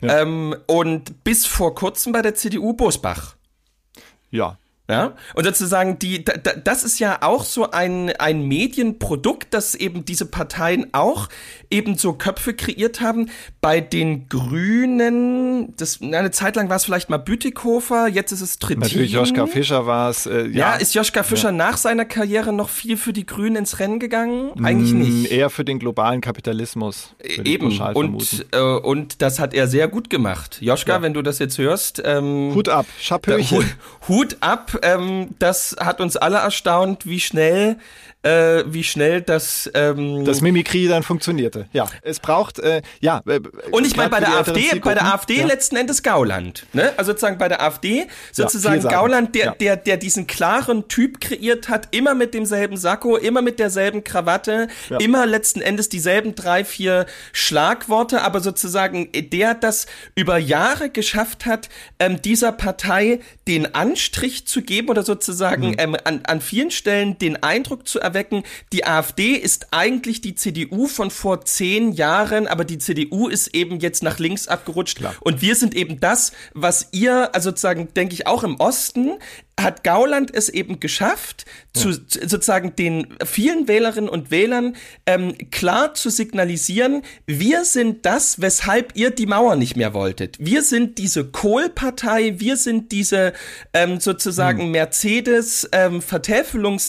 Ja. ähm, und bis vor kurzem bei der CDU Bosbach. ja. Ja, und sozusagen die, da, da, das ist ja auch so ein, ein Medienprodukt, dass eben diese Parteien auch eben so Köpfe kreiert haben. Bei den Grünen, das, eine Zeit lang war es vielleicht mal Bütikofer, jetzt ist es Trittin. Natürlich Joschka Fischer war es. Äh, Ja, ja, ist Joschka Fischer nach seiner Karriere noch viel für die Grünen ins Rennen gegangen? Eigentlich Mm, nicht. Eher für den globalen Kapitalismus. Eben. Und, äh, und das hat er sehr gut gemacht. Joschka, wenn du das jetzt hörst, ähm, Hut ab, Chapeauchen. Hut, Hut ab, ähm, das hat uns alle erstaunt, wie schnell, äh, wie schnell das, ähm, Das Mimikrie dann funktionierte. Ja, es braucht, äh, ja. äh, und ich meine, bei der AfD, bei der AfD ja. letzten Endes Gauland, ne? Also sozusagen bei der AfD, sozusagen vielsagend. Gauland, der, Ja. der, der diesen klaren Typ kreiert hat, immer mit demselben Sakko, immer mit derselben Krawatte, Ja. immer letzten Endes dieselben drei, vier Schlagworte, aber sozusagen der das über Jahre geschafft hat, ähm, dieser Partei den Anstrich zu geben oder sozusagen Mhm. ähm, an, an vielen Stellen den Eindruck zu erwecken, die AfD ist eigentlich die CDU von vor zehn Jahren, aber die CDU ist eben jetzt nach links abgerutscht. Und wir sind eben das, was ihr, also sozusagen, denke ich, auch im Osten, hat Gauland es eben geschafft, zu, zu- sozusagen den vielen Wählerinnen und Wählern ähm, klar zu signalisieren, wir sind das, weshalb ihr die Mauer nicht mehr wolltet. Wir sind diese Kohlpartei, wir sind diese ähm, sozusagen Mercedes ähm,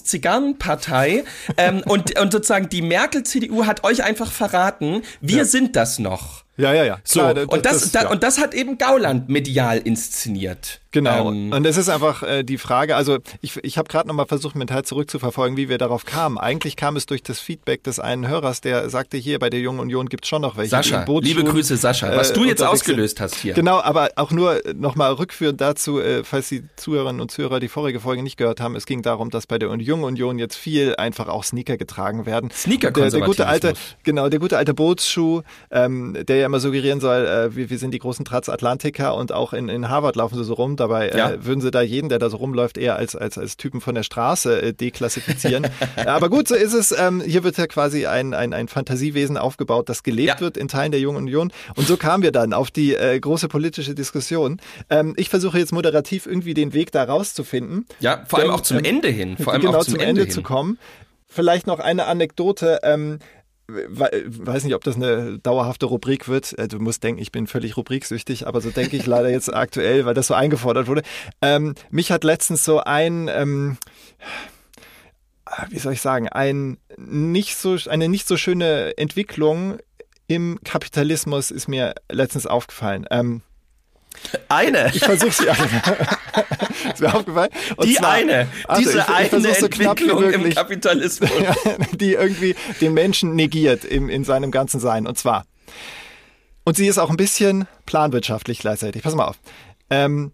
Vertäfelungs-Zigarrenpartei ähm, [LAUGHS] und, und sozusagen die Merkel-CDU hat euch einfach verraten, wir sind das noch. Ja, ja, ja. So, Klar, und, das, da, ja. und das hat eben Gauland medial inszeniert. Genau. Ähm, und es ist einfach äh, die Frage, also ich, ich habe gerade nochmal versucht, mental zurückzuverfolgen, wie wir darauf kamen. Eigentlich kam es durch das Feedback des einen Hörers, der sagte, hier bei der Jungen Union gibt's schon noch welche. Sascha, liebe Grüße Sascha, was äh, du jetzt sind. ausgelöst hast hier. Genau, aber auch nur nochmal rückführend dazu, äh, falls die Zuhörerinnen und Zuhörer die vorige Folge nicht gehört haben, es ging darum, dass bei der Jungen Union jetzt viel einfach auch Sneaker getragen werden. der, der gute alte, genau, der gute alte Bootsschuh, ähm, der ja immer suggerieren soll, äh, wir, wir sind die großen Transatlantiker und auch in, in Harvard laufen sie so rum. Dabei äh, Ja. würden sie da jeden, der da so rumläuft, eher als, als, als Typen von der Straße äh, deklassifizieren. [LAUGHS] Aber gut, so ist es. Ähm, hier wird ja quasi ein, ein, ein Fantasiewesen aufgebaut, das gelebt Ja. wird in Teilen der Jungen Union. Und so kamen wir dann auf die äh, große politische Diskussion. Ähm, ich versuche jetzt moderativ irgendwie den Weg da rauszufinden. Ja, vor allem Denn, auch zum ähm, Ende hin. Vor allem genau auch zum, zum Ende, hin. zu kommen. Vielleicht noch eine Anekdote. Ähm, weiß nicht, ob das eine dauerhafte Rubrik wird. Äh, du musst denken, ich bin völlig rubriksüchtig, aber so denke ich leider jetzt [LAUGHS] aktuell, weil das so eingefordert wurde. Ähm, mich hat letztens so ein, ähm, wie soll ich sagen, ein nicht so, eine nicht so schöne Entwicklung im Kapitalismus ist mir letztens aufgefallen. Ähm, eine. Ich versuche sie [LAUGHS] eine. ist mir aufgefallen. Und die zwar, eine. Also diese ich, ich eine so Entwicklung im Kapitalismus. [LAUGHS] die irgendwie den Menschen negiert im, in seinem ganzen Sein. Und zwar. Und sie ist auch ein bisschen planwirtschaftlich gleichzeitig. Pass mal auf. Ähm,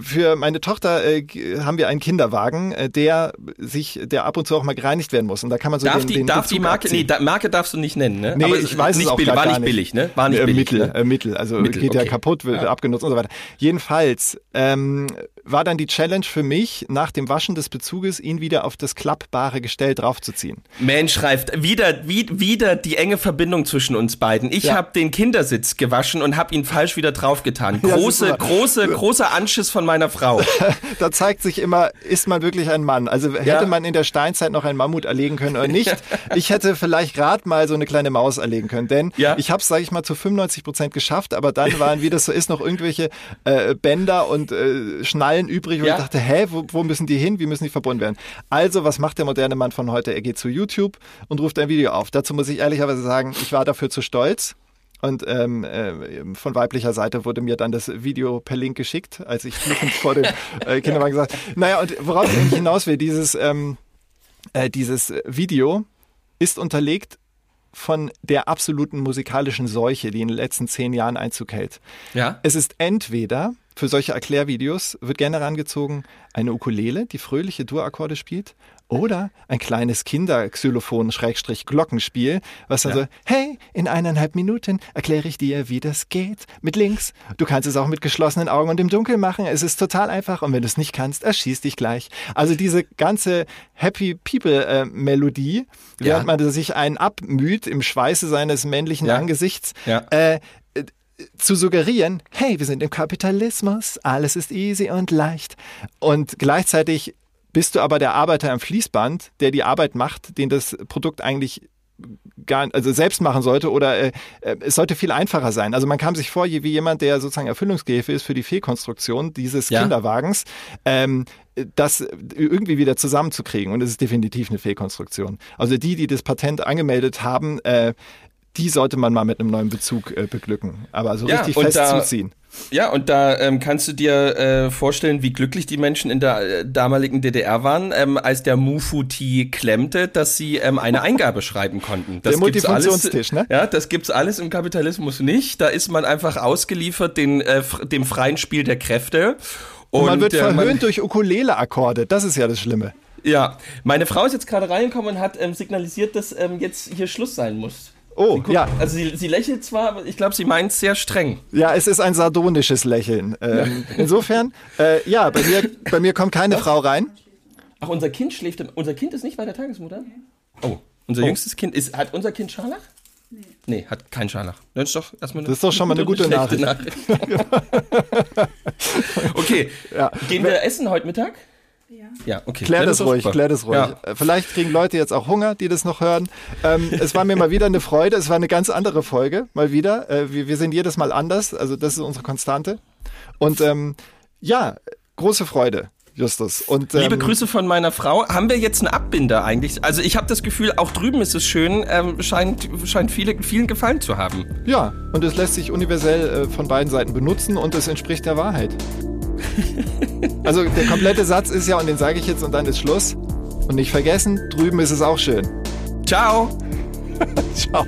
für meine Tochter äh, haben wir einen Kinderwagen, äh, der sich, der ab und zu auch mal gereinigt werden muss. Und da kann man so darf den, die, den darf die Marke, abziehen. nee, da, Marke darfst du nicht nennen, ne? Nee, Aber ich weiß nicht es auch billig, war nicht nicht. billig, ne? War nicht äh, billig. Mittel, ne? äh, Mittel, also Mittel, geht okay. ja kaputt, wird Ja. abgenutzt und so weiter. Jedenfalls ähm, war dann die Challenge für mich, nach dem Waschen des Bezuges ihn wieder auf das klappbare Gestell draufzuziehen. Mensch schreibt wieder, wie, wieder die enge Verbindung zwischen uns beiden. Ich Ja. habe den Kindersitz gewaschen und habe ihn falsch wieder draufgetan. [LAUGHS] Ja, Große, super. große, großer Anschiss von meiner Frau. [LAUGHS] Da zeigt sich immer, ist man wirklich ein Mann? Also hätte Ja. man in der Steinzeit noch einen Mammut erlegen können oder nicht? [LAUGHS] Ich hätte vielleicht gerade mal so eine kleine Maus erlegen können, denn Ja. ich habe es, sage ich mal, zu 95 Prozent geschafft, aber dann waren, wie das so ist, noch irgendwelche äh, Bänder und äh, Schnallen übrig und Ja. ich dachte, hä, wo, wo müssen die hin? Wie müssen die verbunden werden? Also, was macht der moderne Mann von heute? Er geht zu YouTube und ruft ein Video auf. Dazu muss ich ehrlicherweise sagen, ich war dafür zu stolz. Und ähm, äh, von weiblicher Seite wurde mir dann das Video per Link geschickt, als ich fluchend vor dem [LAUGHS] äh, Kinderwagen gesagt Naja, und worauf ich eigentlich hinaus will, dieses, ähm, äh, dieses Video ist unterlegt von der absoluten musikalischen Seuche, die in den letzten zehn Jahren Einzug hält. Ja? Es ist entweder, für solche Erklärvideos wird gerne herangezogen, eine Ukulele, die fröhliche Dur-Akkorde spielt, oder ein kleines Kinderxylophon-Glockenspiel, was dann Ja. so, hey, in eineinhalb Minuten erkläre ich dir, wie das geht. Mit links. Du kannst es auch mit geschlossenen Augen und im Dunkeln machen. Es ist total einfach. Und wenn du es nicht kannst, erschieß dich gleich. Also diese ganze Happy People-Melodie, Ja. während man sich einen abmüht im Schweiße seines männlichen Ja. Angesichts, äh, zu suggerieren, hey, wir sind im Kapitalismus, alles ist easy und leicht. Und gleichzeitig bist du aber der Arbeiter am Fließband, der die Arbeit macht, den das Produkt eigentlich gar, also selbst machen sollte oder äh, äh, es sollte viel einfacher sein. Also man kam sich vor, wie jemand, der sozusagen Erfüllungsgehilfe ist für die Fehlkonstruktion dieses Ja. Kinderwagens, ähm, das irgendwie wieder zusammenzukriegen. Und es ist definitiv eine Fehlkonstruktion. Also die, die das Patent angemeldet haben, äh, die sollte man mal mit einem neuen Bezug äh, beglücken. Aber so Ja, richtig fest da- zuziehen. Ja, und da ähm, kannst du dir äh, vorstellen, wie glücklich die Menschen in der äh, damaligen DDR waren, ähm, als der Mufuti klemmte, dass sie ähm, eine Eingabe schreiben konnten. Das Der alles- Multifunktionstisch, ne? Ja, das gibt's alles im Kapitalismus nicht. Da ist man einfach ausgeliefert den, äh, dem freien Spiel der Kräfte. Und man wird äh, man- verhöhnt durch Ukulele-Akkorde. Das ist ja das Schlimme. Ja, meine Frau ist jetzt gerade reingekommen und hat ähm, signalisiert, dass ähm, jetzt hier Schluss sein muss. Oh, Sie guckt- ja. Also sie, sie lächelt zwar, aber ich glaube, sie meint sehr streng. Ja, es ist ein sardonisches Lächeln. Ähm, insofern, äh, ja, bei mir, bei mir kommt keine Frau rein. Ach, unser Kind schläft. Im, unser Kind ist nicht bei der Tagesmutter? Oh, unser Oh. jüngstes Kind ist. Hat unser Kind Scharlach? Nee. Nee, hat kein Scharlach. Das ist doch erstmal Das ist doch schon mal eine gute schlechte Nachricht. [LAUGHS] okay, Ja. gehen wir essen heute Mittag? Ja. Okay. Klär das doch ruhig, super. klär das ruhig. Ja. Äh, Vielleicht kriegen Leute jetzt auch Hunger, die das noch hören. Ähm, es war mir mal wieder eine Freude. Es war eine ganz andere Folge, mal wieder. Äh, wir, wir sind jedes Mal anders. Also das ist unsere Konstante. Und ähm, ja, große Freude, Justus. Und, ähm, Liebe Grüße von meiner Frau. Haben wir jetzt einen Abbinder eigentlich? Also ich habe das Gefühl, auch drüben ist es schön, ähm, scheint, scheint viele, vielen gefallen zu haben. Ja, und es lässt sich universell äh, von beiden Seiten benutzen und es entspricht der Wahrheit. Also der komplette Satz ist ja, und den sage ich jetzt und dann ist Schluss. Und nicht vergessen, drüben ist es auch schön. Ciao! [LAUGHS] Ciao.